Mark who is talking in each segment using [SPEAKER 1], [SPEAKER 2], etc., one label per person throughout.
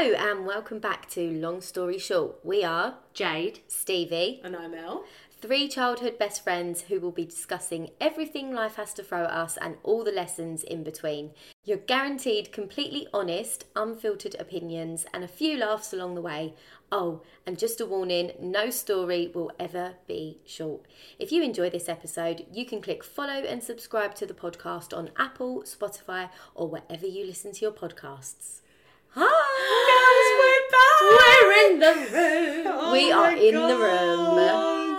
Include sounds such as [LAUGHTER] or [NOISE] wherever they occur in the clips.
[SPEAKER 1] and welcome back to Long Story Short. We are
[SPEAKER 2] Jade.
[SPEAKER 1] Stevie,
[SPEAKER 3] And I'm Elle.
[SPEAKER 1] three childhood best friends who will be discussing everything life has to throw at us and all the lessons in between. You're guaranteed completely honest, unfiltered opinions and a few laughs along the way. Oh, and just a warning no story will ever be short. If you enjoy this episode, you can click follow and subscribe to the podcast on Apple, Spotify, or wherever you listen to your podcasts. Hi!
[SPEAKER 3] Guys, we're back!
[SPEAKER 1] We're in the room.
[SPEAKER 3] Oh
[SPEAKER 1] we are
[SPEAKER 3] my
[SPEAKER 1] in the room.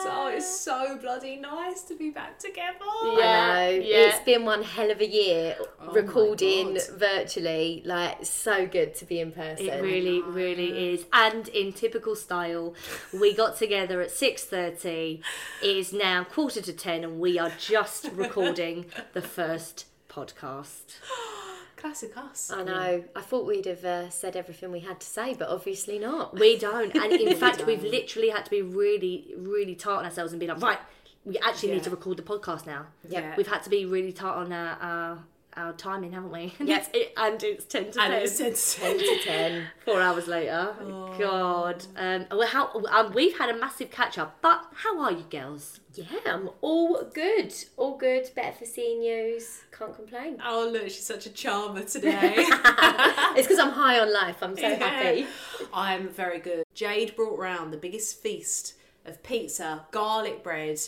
[SPEAKER 3] Oh, it's so bloody nice to be back together.
[SPEAKER 1] I
[SPEAKER 2] Yeah,
[SPEAKER 1] know.
[SPEAKER 2] yeah.
[SPEAKER 1] It's been one hell of a year
[SPEAKER 3] Oh
[SPEAKER 1] recording virtually. Like, so good to be in person.
[SPEAKER 2] It really, really is. And in typical style, we got together at six thirty. It is now quarter to ten, and we are just recording the first podcast. [GASPS] [GASPS] [GASPS]
[SPEAKER 3] Classic us.
[SPEAKER 1] I know. I thought we'd have uh, said everything we had to say, but obviously not.
[SPEAKER 2] We don't, and in [LAUGHS] fact, we've
[SPEAKER 3] don't.
[SPEAKER 2] literally had to be really, really tight on ourselves and be like, right, we actually need to record the podcast now.
[SPEAKER 3] Yeah.
[SPEAKER 2] We've had to be really tight on our our, our timing, haven't we? And [LAUGHS]
[SPEAKER 1] Yes.
[SPEAKER 2] it's, it, and it's ten to
[SPEAKER 3] and
[SPEAKER 2] ten.
[SPEAKER 3] it's 10 [LAUGHS]
[SPEAKER 1] 10
[SPEAKER 3] to 10.
[SPEAKER 1] to 10.
[SPEAKER 2] Four hours later.
[SPEAKER 3] Oh.
[SPEAKER 2] God. Um, well, how, um, we've had a massive catch up, but how are you girls?
[SPEAKER 1] Yeah, I'm all good. All good. Better for seeing yous. Can't complain.
[SPEAKER 3] Oh, look, she's such a charmer [LAUGHS] today.
[SPEAKER 1] it's because I'm high on life. I'm so
[SPEAKER 3] Yeah.
[SPEAKER 1] happy.
[SPEAKER 3] I'm very good. Jade brought round the biggest feast of pizza, garlic bread,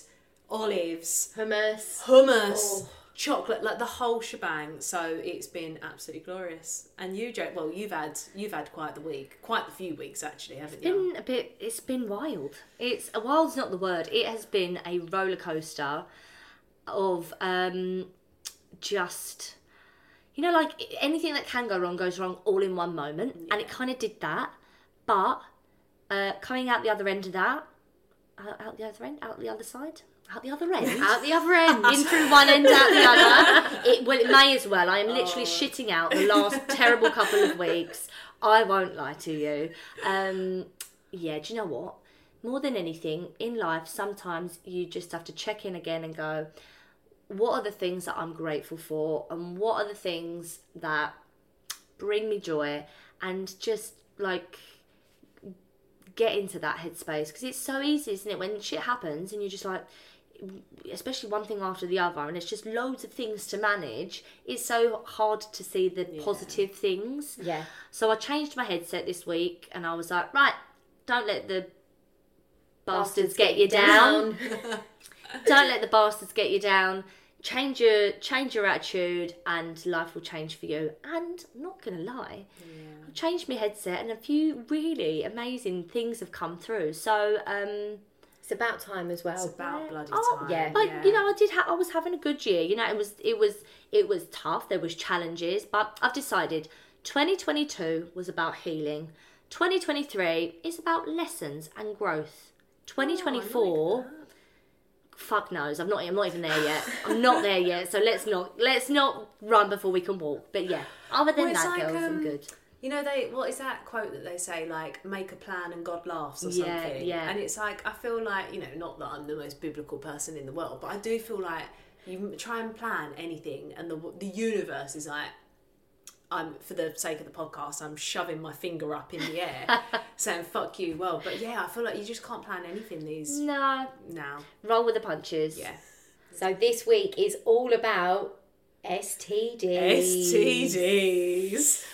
[SPEAKER 3] olives,
[SPEAKER 1] Hummus.
[SPEAKER 3] hummus,
[SPEAKER 1] Oh.
[SPEAKER 3] Chocolate, like the whole shebang. So it's been absolutely glorious. And you, Jade, well, you've had you've had quite the week, quite the few weeks actually, haven't you?
[SPEAKER 2] It's been a bit. It's been wild. It's a wild's not the word. It has been a roller coaster of um, just. You know, like anything that can go wrong goes wrong all in one moment, and it kind of did that. But uh, coming out the other end of that, out, out the other end, out the other side, out the other end,
[SPEAKER 1] Out the other end.
[SPEAKER 2] in through one end out the other. It well, it may as well. I am literally shitting out the last terrible couple of weeks. I won't lie to you. Um, yeah, do you know what? More than anything in life, sometimes you just have to check in again and go, what are the things that I'm grateful for, and what are the things that bring me joy, and just like get into that headspace because it's so easy, isn't it? When shit happens and you're just like, especially one thing after the other, and it's just loads of things to manage. It's so hard to see the positive things.
[SPEAKER 1] Yeah.
[SPEAKER 2] So I changed my headset this week, and I was like, right, don't let the bastards, get you down. [LAUGHS] [LAUGHS] don't let the bastards get you down. Change your change your attitude, and life will change for you. And I'm not gonna lie, I changed my headset, and a few really amazing things have come through. So. um
[SPEAKER 1] It's about time as well.
[SPEAKER 3] It's about bloody
[SPEAKER 2] Oh,
[SPEAKER 3] time.
[SPEAKER 1] yeah.
[SPEAKER 2] but you know, I did. Ha- I was having a good year. You know, it was it was it was tough. There was challenges, but I've decided 2022 was about healing. 2023 is about lessons and growth. 2024, fuck knows. I'm not. I'm not even there yet. I'm not there yet. So let's not let's not run before we can walk. But yeah, other than
[SPEAKER 3] Well, it's
[SPEAKER 2] that,
[SPEAKER 3] like,
[SPEAKER 2] girls, I'm
[SPEAKER 3] um,
[SPEAKER 2] good.
[SPEAKER 3] You know, they what is that quote that they say like make a plan and God laughs or
[SPEAKER 2] Yeah,
[SPEAKER 3] something?
[SPEAKER 2] yeah.
[SPEAKER 3] And it's like I feel like you know, not that I'm the most biblical person in the world, but I do feel like you try and plan anything, and the the universe is like. I'm for the sake of the podcast. I'm shoving my finger up in the air, [LAUGHS] saying "fuck you." Well, but yeah, I feel like you just can't plan anything these
[SPEAKER 2] No,
[SPEAKER 3] now.
[SPEAKER 2] roll with the punches.
[SPEAKER 3] Yeah,
[SPEAKER 1] So this week is all about STDs.
[SPEAKER 3] STDs.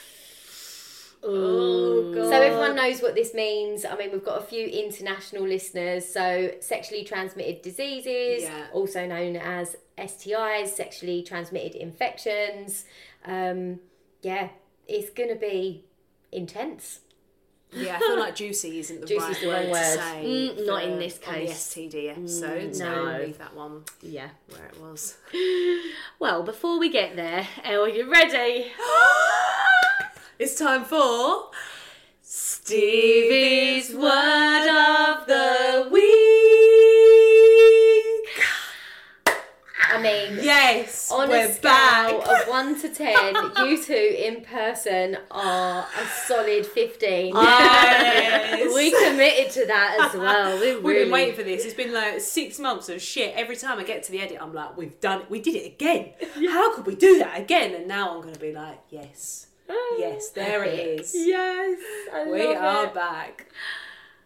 [SPEAKER 1] Oh, God. So everyone knows what this means. I mean, we've got a few international listeners. So sexually transmitted diseases,
[SPEAKER 3] Yeah.
[SPEAKER 1] also known as STIs, sexually transmitted infections. Um, yeah, it's gonna be intense.
[SPEAKER 3] Yeah, I feel like juicy isn't the [LAUGHS]
[SPEAKER 1] Juicy's
[SPEAKER 3] right
[SPEAKER 1] the wrong
[SPEAKER 3] word to say.
[SPEAKER 2] Mm, not in this
[SPEAKER 3] on the
[SPEAKER 2] case.
[SPEAKER 3] STD episode. so
[SPEAKER 1] no.
[SPEAKER 3] we'll leave that one
[SPEAKER 2] Yeah.
[SPEAKER 3] where it was. [LAUGHS]
[SPEAKER 2] Well, before we get there, are you ready? [GASPS] [GASPS] [GASPS]
[SPEAKER 3] It's time for
[SPEAKER 2] Stevie's word of the week.
[SPEAKER 1] I mean,
[SPEAKER 3] Yes,
[SPEAKER 1] on
[SPEAKER 3] we're
[SPEAKER 1] a scale
[SPEAKER 3] back.
[SPEAKER 1] of one to ten, you [LAUGHS] two in person are a solid fifteen.
[SPEAKER 3] Ah, [LAUGHS] yes.
[SPEAKER 1] we committed to that as well. We [LAUGHS]
[SPEAKER 3] We've
[SPEAKER 1] really
[SPEAKER 3] been waiting for this. It's been like six months of shit. Every time I get to the edit, I'm like, we've done it. We did it again. How could we do that again? And now I'm going to be like, yes. Yes, there it is.
[SPEAKER 1] Yes, I
[SPEAKER 3] We are
[SPEAKER 1] it.
[SPEAKER 3] back.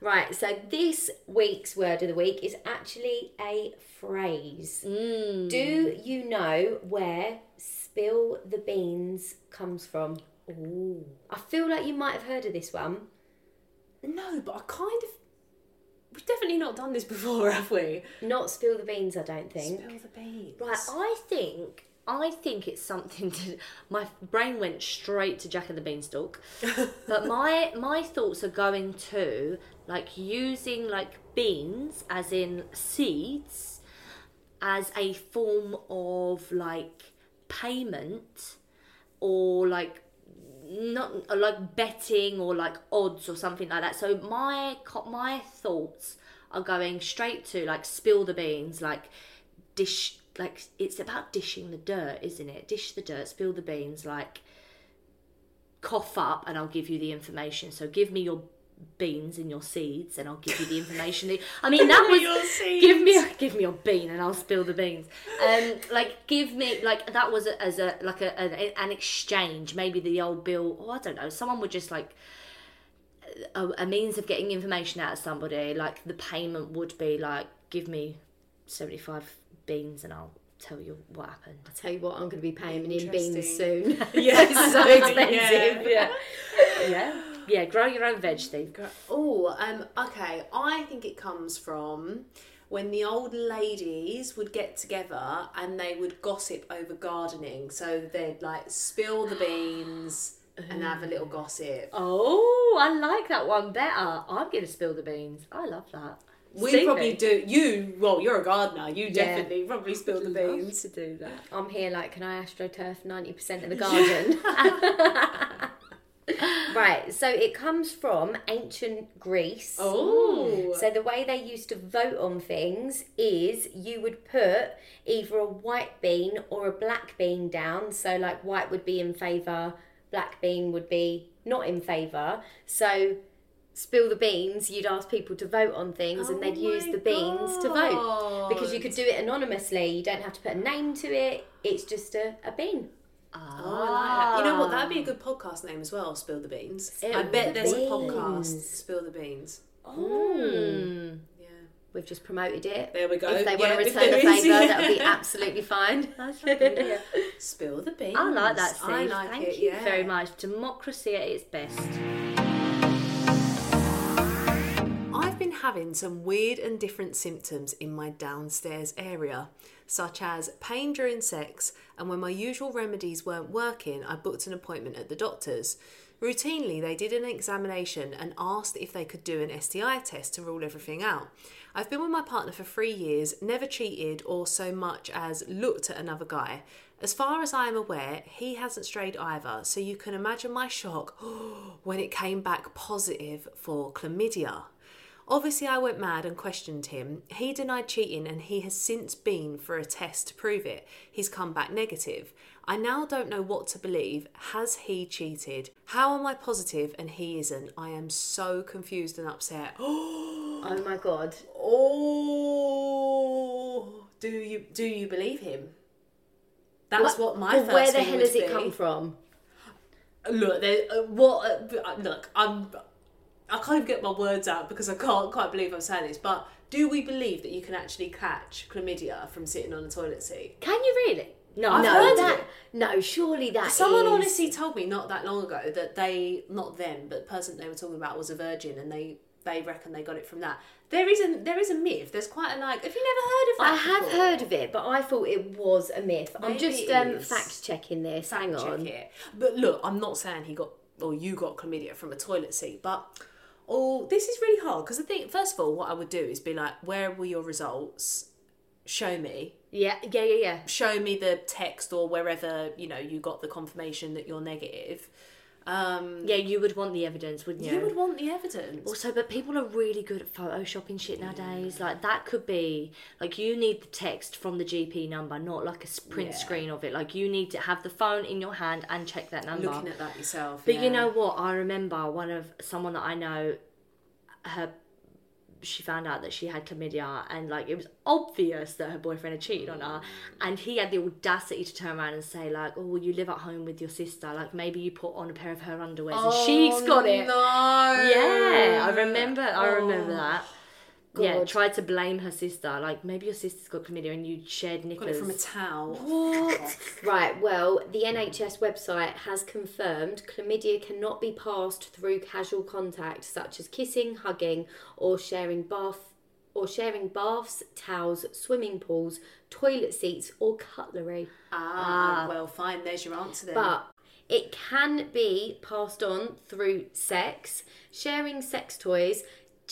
[SPEAKER 1] Right, so this week's word of the week is actually a phrase.
[SPEAKER 2] Mm.
[SPEAKER 1] Do you know where spill the beans comes from?
[SPEAKER 2] Ooh.
[SPEAKER 1] I feel like you might have heard of this one.
[SPEAKER 3] No, but I kind of. We've definitely not done this [LAUGHS] before, have we?
[SPEAKER 1] Not spill the beans, I don't think.
[SPEAKER 3] Spill the beans.
[SPEAKER 2] Right, I think I think it's something [LAUGHS] to my brain went straight to Jack and the Beanstalk. but [LAUGHS] my my thoughts are going to like using like beans as in seeds as a form of like payment or like not like betting or like odds or something like that. So my my thoughts are going straight to like spill the beans, like dish, like it's about dishing the dirt, isn't it? Dish the dirt, spill the beans, like cough up, and I'll give you the information. So give me your beans and your seeds, and I'll give you the information. I mean, [LAUGHS] that was
[SPEAKER 3] your [LAUGHS]
[SPEAKER 2] give me give me your bean and I'll spill the beans. Um, like give me like that was a, as a like a, an, an exchange. Maybe the old bill. Oh, I don't know. Someone would just like a, a means of getting information out of somebody. Like the payment would be like give me seventy five beans and I'll tell you what happened.
[SPEAKER 1] I'll tell you what, I'm going to be paying in beans soon. [LAUGHS] [LAUGHS]
[SPEAKER 3] Yeah.
[SPEAKER 1] it's so expensive.
[SPEAKER 3] Yeah. [LAUGHS]
[SPEAKER 2] Yeah, yeah. Grow your own veg, Steve.
[SPEAKER 3] Oh, um, okay. I think it comes from when the old ladies would get together and they would gossip over gardening. So they'd like spill the beans and have a little gossip.
[SPEAKER 2] Oh, I like that one better. I'm gonna spill the beans. I love that.
[SPEAKER 3] We probably do. You, well, you're a gardener. You definitely probably spill the
[SPEAKER 2] love
[SPEAKER 3] beans.
[SPEAKER 2] to do that.
[SPEAKER 1] I'm here like, can I astroturf 90% of the [LAUGHS] garden? [LAUGHS] right, so it comes from ancient Greece.
[SPEAKER 3] Oh,
[SPEAKER 1] So the way they used to vote on things is you would put either a white bean or a black bean down. So like white would be in favour, black bean would be not in favour. So spill the beans, you'd ask people to vote on things and they'd
[SPEAKER 3] Oh
[SPEAKER 1] use
[SPEAKER 3] my
[SPEAKER 1] the beans to vote. Because you could do it anonymously. You don't have to put a name to it. It's just a, a bean.
[SPEAKER 3] Oh, I like that. You know what? That'd be a good podcast name as well. Spill the beans.
[SPEAKER 1] Spill
[SPEAKER 3] I bet
[SPEAKER 1] the
[SPEAKER 3] there's a podcast. Spill the beans.
[SPEAKER 2] Mm.
[SPEAKER 3] Yeah.
[SPEAKER 1] We've just promoted it.
[SPEAKER 3] There we go.
[SPEAKER 1] If they
[SPEAKER 3] Yeah,
[SPEAKER 1] want to return the [LAUGHS]
[SPEAKER 3] there is,
[SPEAKER 1] favour,
[SPEAKER 3] yeah.
[SPEAKER 1] that'll be absolutely fine. [LAUGHS]
[SPEAKER 2] That's right.
[SPEAKER 3] Spill the beans.
[SPEAKER 2] I like that, Steve.
[SPEAKER 3] I like
[SPEAKER 2] Thank
[SPEAKER 3] it.
[SPEAKER 2] you
[SPEAKER 3] yeah.
[SPEAKER 2] very much. Democracy at its best.
[SPEAKER 3] Having some weird and different symptoms in my downstairs area, such as pain during sex, and when my usual remedies weren't working, I booked an appointment at the doctor's. Routinely, they did an examination and asked if they could do an STI test to rule everything out. I've been with my partner for three years, never cheated or so much as looked at another guy. As far as I am aware, he hasn't strayed either, so you can imagine my shock [GASPS] when it came back positive for chlamydia. Obviously, I went mad and questioned him. He denied cheating and he has since been for a test to prove it. He's come back negative. I now don't know what to believe. Has he cheated? How am I positive and he isn't? I am so confused and upset. [GASPS]
[SPEAKER 1] Oh my god.
[SPEAKER 3] Oh, do you do you believe him? That's what my first
[SPEAKER 1] where the hell has it
[SPEAKER 3] be.
[SPEAKER 1] come from?
[SPEAKER 3] Look, there, uh, what? Uh, look, I'm. I can't even get my words out because I can't quite believe I'm saying this. But do we believe that you can actually catch chlamydia from sitting on a toilet seat?
[SPEAKER 2] Can you really? No,
[SPEAKER 3] I've
[SPEAKER 1] no, that no, surely that
[SPEAKER 3] Someone
[SPEAKER 1] is-
[SPEAKER 3] honestly told me not that long ago that they, not them, but the person they were talking about was a virgin, and they they reckon they got it from that. There is a there is a myth. There's quite a like. Have you never heard of that?
[SPEAKER 1] I
[SPEAKER 3] that?
[SPEAKER 1] have
[SPEAKER 3] before?
[SPEAKER 1] heard of it, but I thought it was a myth. I'm just um, fact checking this. Hang
[SPEAKER 3] Check
[SPEAKER 1] on.
[SPEAKER 3] it. But look, I'm not saying he got or you got chlamydia from a toilet seat, but oh, this is really hard because I think first of all, what I would do is be like, where were your results? Show me.
[SPEAKER 2] Yeah, yeah, yeah, yeah.
[SPEAKER 3] Show me the text or wherever you know you got the confirmation that you're negative. Um,
[SPEAKER 2] Yeah, you would want the evidence, wouldn't you?
[SPEAKER 3] you would want the evidence.
[SPEAKER 2] Also, but people are really good at photoshopping shit nowadays. Like that could be like you need the text from the GP number, not like a print
[SPEAKER 3] Yeah.
[SPEAKER 2] screen of it. Like you need to have the phone in your hand and check that number.
[SPEAKER 3] Looking at that yourself.
[SPEAKER 2] But
[SPEAKER 3] yeah.
[SPEAKER 2] you know what? I remember one of someone that I know, her she found out that she had chlamydia and like it was obvious that her boyfriend had cheated on her. Mm. And he had the audacity to turn around and say like oh well, you live at home with your sister. Like maybe you put on a pair of her underwears and she's oh, got it.
[SPEAKER 3] No.
[SPEAKER 2] yeah i remember i remember that oh. Yeah
[SPEAKER 1] God.
[SPEAKER 2] tried to blame her sister like maybe your sister's got chlamydia and you shared
[SPEAKER 3] Got it from a towel.
[SPEAKER 2] what
[SPEAKER 1] Right, well, the NHS website has confirmed chlamydia cannot be passed through casual contact such as kissing, hugging, or sharing bath or sharing baths, towels, swimming pools, toilet seats, or cutlery.
[SPEAKER 3] Ah, well, fine. There's your answer then.
[SPEAKER 1] But it can be passed on through sex, sharing sex toys,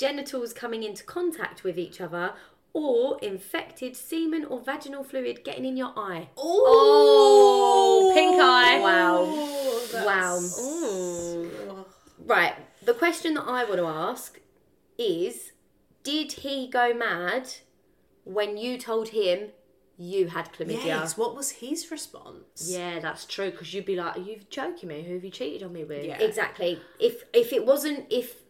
[SPEAKER 1] genitals coming into contact with each other, or infected semen or vaginal fluid getting in your eye.
[SPEAKER 2] oh pink eye
[SPEAKER 1] Wow. Wow.
[SPEAKER 2] Ooh. Mm.
[SPEAKER 1] Right. The question that I want to ask is Did he go mad when you told him you had chlamydia?
[SPEAKER 3] Yes. What was his response?
[SPEAKER 2] Yeah, that's true. Because you'd be like, "Are you joking me? Who have you cheated on me with?"
[SPEAKER 3] Yeah.
[SPEAKER 1] Exactly. If if it wasn't if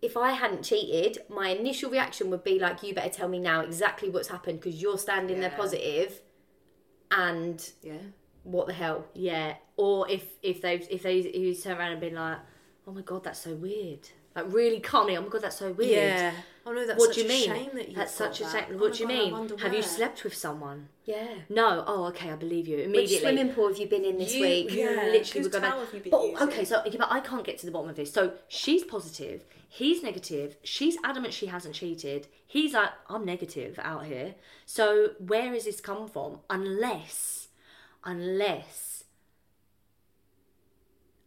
[SPEAKER 1] if I hadn't cheated, my initial reaction would be like, "You better tell me now exactly what's happened because you're standing there
[SPEAKER 3] Yeah.
[SPEAKER 1] positive, and
[SPEAKER 3] Yeah.
[SPEAKER 1] what the hell?"
[SPEAKER 2] Yeah. Or if if they if they if you turn around and been like, "Oh my god, that's so weird," like really calmly, "Oh my god, that's so weird."
[SPEAKER 3] Yeah. Oh no, that's
[SPEAKER 2] What
[SPEAKER 3] such
[SPEAKER 2] do you
[SPEAKER 3] a
[SPEAKER 2] mean?
[SPEAKER 3] shame that you've
[SPEAKER 2] that's
[SPEAKER 3] got
[SPEAKER 2] such a
[SPEAKER 3] that.
[SPEAKER 2] shame.
[SPEAKER 3] Oh
[SPEAKER 2] What
[SPEAKER 3] my
[SPEAKER 2] do you
[SPEAKER 3] God,
[SPEAKER 2] mean? Have you slept with someone?
[SPEAKER 1] Yeah.
[SPEAKER 2] No. Oh, okay. I believe you
[SPEAKER 1] Which
[SPEAKER 2] immediately.
[SPEAKER 1] swimming pool have you been in this
[SPEAKER 2] You-
[SPEAKER 1] week?
[SPEAKER 3] Yeah,
[SPEAKER 2] literally
[SPEAKER 3] whose
[SPEAKER 2] would go back.
[SPEAKER 3] towel have you been
[SPEAKER 2] But
[SPEAKER 3] using?
[SPEAKER 2] okay, so yeah, but I can't get to the bottom of this. So she's positive, he's negative, she's adamant she hasn't cheated. He's like, I'm negative out here. So where has this come from? Unless, unless,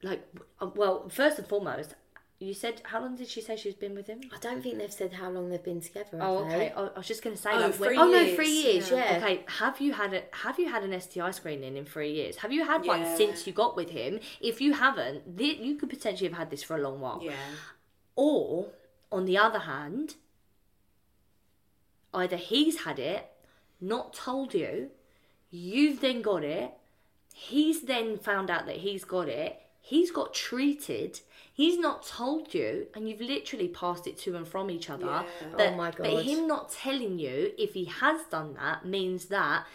[SPEAKER 2] like, uh, well, first and foremost, you said how long did she say she's been with him?
[SPEAKER 1] I don't think they've said how long they've been together.
[SPEAKER 2] Oh, okay. I I was just gonna say,
[SPEAKER 3] Oh,
[SPEAKER 2] like,
[SPEAKER 3] three
[SPEAKER 2] when-
[SPEAKER 1] Oh no, three years.
[SPEAKER 3] yeah.
[SPEAKER 1] Yeah.
[SPEAKER 2] Okay, have you had a have you had an STI screening in three years? Have you had one
[SPEAKER 3] Yeah.
[SPEAKER 2] since you got with him? If you haven't, th- you could potentially have had this for a long while.
[SPEAKER 3] Yeah.
[SPEAKER 2] Or, on the other hand, either he's had it, not told you, you've then got it, he's then found out that he's got it, he's got treated, he's not told you, and you've literally passed it to and from each other.
[SPEAKER 3] Yeah.
[SPEAKER 2] But,
[SPEAKER 1] Oh my
[SPEAKER 2] But him not telling you if he has done that means that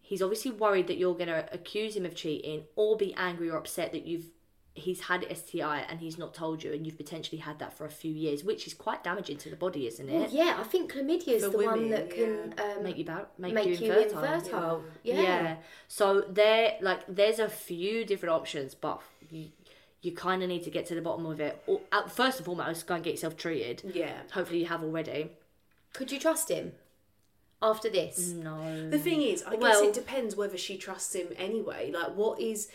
[SPEAKER 2] he's obviously worried that you're going to accuse him of cheating or be angry or upset that you've he's had STI and he's not told you and you've potentially had that for a few years which is quite damaging to the body isn't
[SPEAKER 1] Well,
[SPEAKER 2] it
[SPEAKER 1] yeah, I think chlamydia is
[SPEAKER 3] For
[SPEAKER 1] the one that can um,
[SPEAKER 2] make you ba- make,
[SPEAKER 1] make,
[SPEAKER 2] you,
[SPEAKER 1] you
[SPEAKER 2] infertile,
[SPEAKER 1] infertile. Yeah.
[SPEAKER 2] Yeah. So there, like, there's a few different options, but you, you kind of need to get to the bottom of it. Or, uh, first and foremost, go and get yourself treated.
[SPEAKER 3] Yeah.
[SPEAKER 2] Hopefully, you have already.
[SPEAKER 1] Could you trust him after this?
[SPEAKER 2] No.
[SPEAKER 3] The thing is, I guess it depends whether she trusts him anyway. Like, what is.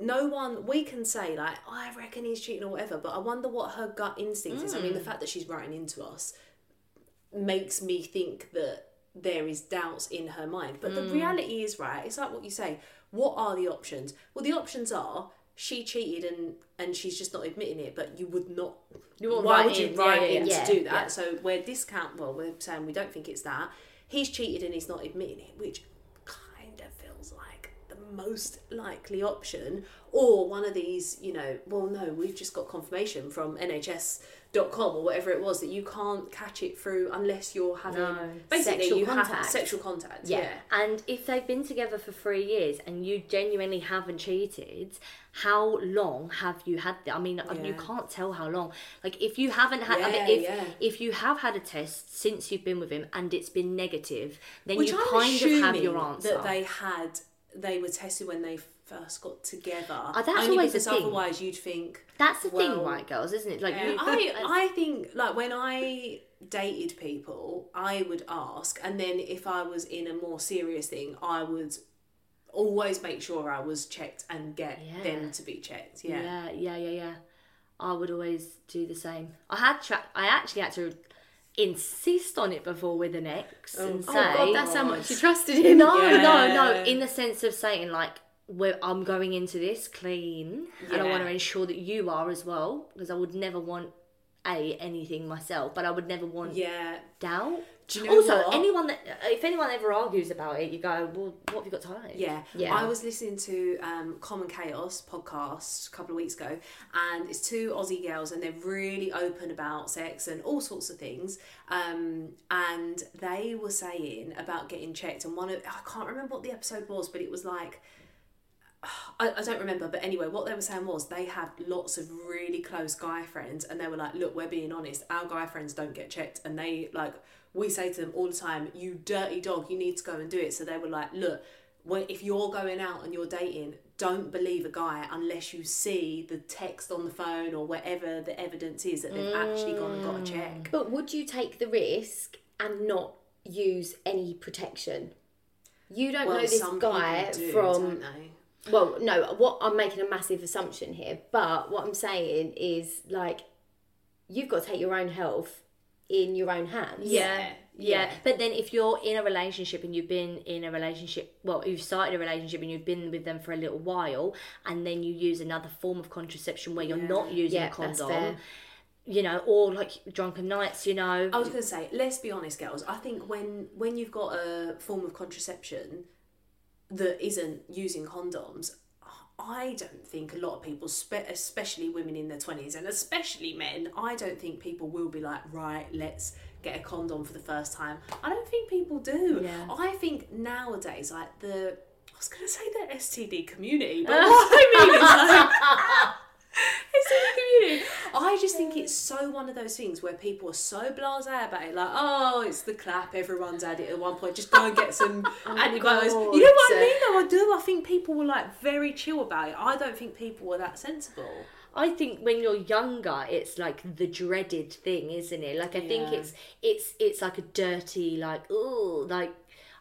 [SPEAKER 3] No one. We can say, like, oh, I reckon he's cheating or whatever, but I wonder what her gut instinct is. I mean, the mm. fact that she's writing into us makes me think that there is doubts in her mind. But the mm. reality is, right, it's like what you say. What are the options? Well, the options are she cheated and and she's just not admitting it, but you would not.
[SPEAKER 2] You
[SPEAKER 3] why would you
[SPEAKER 2] in,
[SPEAKER 3] write
[SPEAKER 2] yeah,
[SPEAKER 3] in
[SPEAKER 1] yeah,
[SPEAKER 3] to do
[SPEAKER 1] yeah.
[SPEAKER 3] that? So we're discount. Well, we're saying we don't think it's that. He's cheated and he's not admitting it, which kind of feels like the most likely option. Or one of these, you know, well, no, we've just got confirmation from NHS.com or whatever it was that you can't catch it through unless you're having
[SPEAKER 2] No.
[SPEAKER 3] basically
[SPEAKER 1] Sexual
[SPEAKER 3] you have
[SPEAKER 1] contact.
[SPEAKER 3] sexual contact.
[SPEAKER 1] Yeah.
[SPEAKER 3] Yeah.
[SPEAKER 2] And if they've been together for three years and you genuinely haven't cheated, how long have you had that? I mean, um,
[SPEAKER 3] you
[SPEAKER 2] can't tell how long. Like, if you haven't had, I mean, if
[SPEAKER 3] yeah.
[SPEAKER 2] if you have had a test since you've been with him and it's been negative, then
[SPEAKER 3] Which
[SPEAKER 2] you
[SPEAKER 3] I'm
[SPEAKER 2] kind of have your answer.
[SPEAKER 3] That they had, they were tested when they first got together.
[SPEAKER 2] Oh, that's
[SPEAKER 3] Only
[SPEAKER 2] always the thing.
[SPEAKER 3] otherwise you'd think.
[SPEAKER 2] That's the
[SPEAKER 3] well,
[SPEAKER 2] thing, right, girls, isn't it? Like,
[SPEAKER 3] Yeah,
[SPEAKER 2] you,
[SPEAKER 3] I, [LAUGHS] I think like when I dated people, I would ask, and then if I was in a more serious thing, I would always make sure I was checked and get
[SPEAKER 2] Yeah.
[SPEAKER 3] them to be checked. Yeah.
[SPEAKER 2] yeah, yeah, yeah, yeah. I would always do the same. I had tra- I actually had to insist on it before with an ex oh, and oh, say,
[SPEAKER 1] Oh god, that's how much you oh. trusted him.
[SPEAKER 2] No, no,
[SPEAKER 3] Yeah.
[SPEAKER 2] no. In the sense of saying like, I'm going into this clean, and I want to ensure that you are as well, because I would never want a anything myself, but I would never want
[SPEAKER 3] Yeah.
[SPEAKER 2] doubt.
[SPEAKER 3] Do you know
[SPEAKER 2] also,
[SPEAKER 3] what?
[SPEAKER 2] anyone that if anyone ever argues about it, you go, well, what have you got to hide?
[SPEAKER 3] Yeah.
[SPEAKER 1] Yeah.
[SPEAKER 3] I was listening to um, Common Chaos podcast a couple of weeks ago, and it's two Aussie girls, and they're really open about sex and all sorts of things. Um, and they were saying about getting checked, and one of I can't remember what the episode was, but it was like. [SIGHS] I, I don't remember, but anyway, what they were saying was they had lots of really close guy friends, and they were like, "Look, we're being honest. Our guy friends don't get checked, and they like we say to them all the time, "You dirty dog, you need to go and do it." So they were like, "Look, when if you're going out and you're dating, don't believe a guy unless you see the text on the phone or whatever the evidence is that they've actually gone and got a check." Mm.
[SPEAKER 1] But would you take the risk and not use any protection? You don't know this guy
[SPEAKER 3] do,
[SPEAKER 1] from well, no, what I'm making a massive assumption here, but what I'm saying is like you've got to take your own health in your own hands.
[SPEAKER 2] Yeah, yeah.
[SPEAKER 3] Yeah.
[SPEAKER 2] But then if you're in a relationship and you've been in a relationship, well, you've started a relationship and you've been with them for a little while, and then you use another form of contraception where you're not using
[SPEAKER 1] Yeah,
[SPEAKER 2] a
[SPEAKER 1] that's
[SPEAKER 2] condom,
[SPEAKER 1] fair.
[SPEAKER 2] you know, or like drunken nights, you know.
[SPEAKER 3] I was going to say, let's be honest, girls. I think when when you've got a form of contraception that isn't using condoms, I don't think a lot of people, especially women in their twenties and especially men, I don't think people will be like, right, let's get a condom for the first time. I don't think people do.
[SPEAKER 2] Yeah.
[SPEAKER 3] I think nowadays, like the, I was going to say the STD community, but [LAUGHS] what I mean is like. [LAUGHS] The community. I just think it's so one of those things where people are so blasé about it, like, oh, it's the clap, everyone's had it at one point, just go and get some [LAUGHS] oh antibiotics.
[SPEAKER 1] God.
[SPEAKER 3] You know what I mean? Though I do. I think people were like very chill about it. I don't think people were that sensible.
[SPEAKER 2] I think when you're younger, it's like the dreaded thing, isn't it? Like I think it's it's it's like a dirty, like oh, like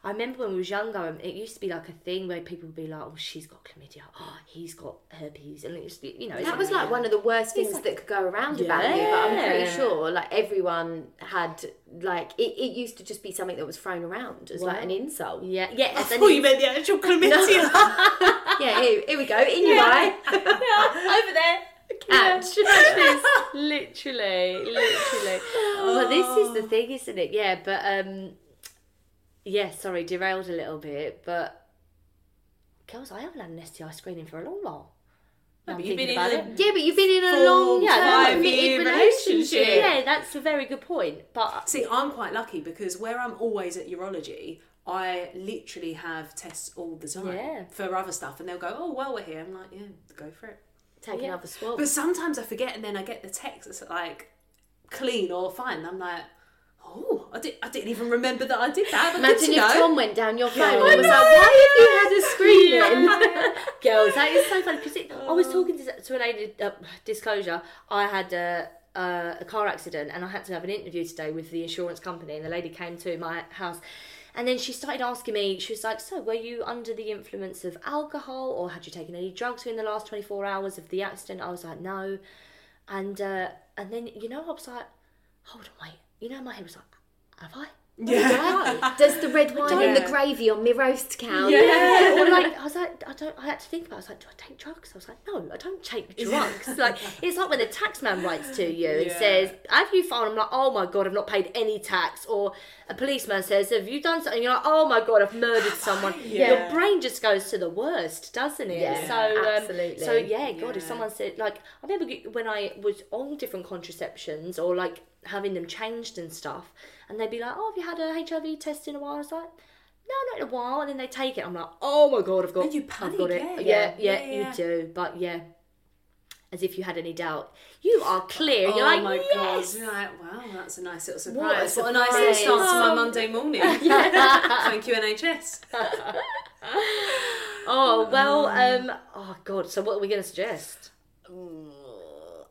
[SPEAKER 2] I remember when we was younger, it used to be like a thing where people would be like, oh, she's got chlamydia, oh, he's got herpes, and it's you know, it's
[SPEAKER 1] That was like one of the worst things that could go around about you, but I'm pretty sure like everyone had like it, it used to just be something that was thrown around as like an insult.
[SPEAKER 2] yeah, yeah.
[SPEAKER 3] I thought you meant the actual [LAUGHS] chlamydia. [LAUGHS]
[SPEAKER 1] Yeah, here, here we go, in your eye. [LAUGHS]
[SPEAKER 2] over there.
[SPEAKER 1] Catch.
[SPEAKER 2] literally, literally. Well, this is the thing, isn't it? Yeah, but um, yeah. Sorry, derailed a little bit, but girls, I haven't had an STI screening for a long while. Now I'm
[SPEAKER 3] but you've been
[SPEAKER 2] thinking
[SPEAKER 3] in
[SPEAKER 2] about
[SPEAKER 3] a-
[SPEAKER 2] it.
[SPEAKER 1] Yeah, but you've been in a long
[SPEAKER 2] Yeah,
[SPEAKER 1] term committed
[SPEAKER 3] relationship.
[SPEAKER 2] Yeah, that's a very good point. But
[SPEAKER 3] See, I'm quite lucky because where I'm always at urology, I literally have tests all the time
[SPEAKER 2] Yeah.
[SPEAKER 3] for other stuff, and they'll go, "Oh, well, we're here." I'm like, "Yeah, go for it."
[SPEAKER 1] Take
[SPEAKER 2] Yeah.
[SPEAKER 1] another swab.
[SPEAKER 3] But sometimes I forget, and then I get the text that's like clean or fine. And I'm like, "Oh, I did. I didn't even remember that I did that."
[SPEAKER 1] Imagine if
[SPEAKER 3] know.
[SPEAKER 1] Tom went down your phone
[SPEAKER 2] I
[SPEAKER 1] and was
[SPEAKER 2] know.
[SPEAKER 1] like, "Why have you had a screening?" [LAUGHS]
[SPEAKER 2] girls, that is so funny because I was talking to, to a lady. Uh, disclosure: I had a, a a car accident and I had to have an interview today with the insurance company, and the lady came to my house. And then she started asking me, she was like, So, were you under the influence of alcohol or had you taken any drugs in the last 24 hours of the accident? I was like, No. And uh, and then, you know, I was like, Hold on, wait. You know, my head was like, Have I?
[SPEAKER 1] Yeah. Does the red [LAUGHS] wine and the gravy on my roast count?
[SPEAKER 2] Yeah, [LAUGHS] or like I was like, I don't. I had to think about. it. I was like, do I take drugs? I was like, no, I don't take drugs. like it's like when the tax man writes to you and
[SPEAKER 3] Yeah.
[SPEAKER 2] says, "Have you found?" I'm like, oh my god, I've not paid any tax. Or a policeman says, "Have you done something?" You're like, oh my god, I've murdered [LAUGHS] someone.
[SPEAKER 3] Yeah.
[SPEAKER 2] Your brain just goes to the worst, doesn't it?
[SPEAKER 1] Yeah,
[SPEAKER 2] so um,
[SPEAKER 1] absolutely.
[SPEAKER 2] So yeah, God, if someone said like, I remember when I was on different contraceptions or like having them changed and stuff, and they'd be like, "Oh, have you had a HIV test in a while?" I was like. No, not in a while, and then they take it. I'm like, oh my god, I've got,
[SPEAKER 3] And you
[SPEAKER 2] I've got it. Yeah,
[SPEAKER 3] yeah.
[SPEAKER 2] yeah,
[SPEAKER 3] Yeah, yeah.
[SPEAKER 2] you do. But yeah, as if you had any doubt, you are clear. You're
[SPEAKER 3] oh
[SPEAKER 2] like,
[SPEAKER 3] my
[SPEAKER 2] yes.
[SPEAKER 3] god! You're like, wow, that's a nice little
[SPEAKER 1] What a
[SPEAKER 3] surprise. What a, nice little start to my
[SPEAKER 2] Oh.
[SPEAKER 3] Monday morning. [LAUGHS] [LAUGHS] Thank you, NHS. [LAUGHS]
[SPEAKER 2] Oh well, um, oh god. So what are we going to suggest?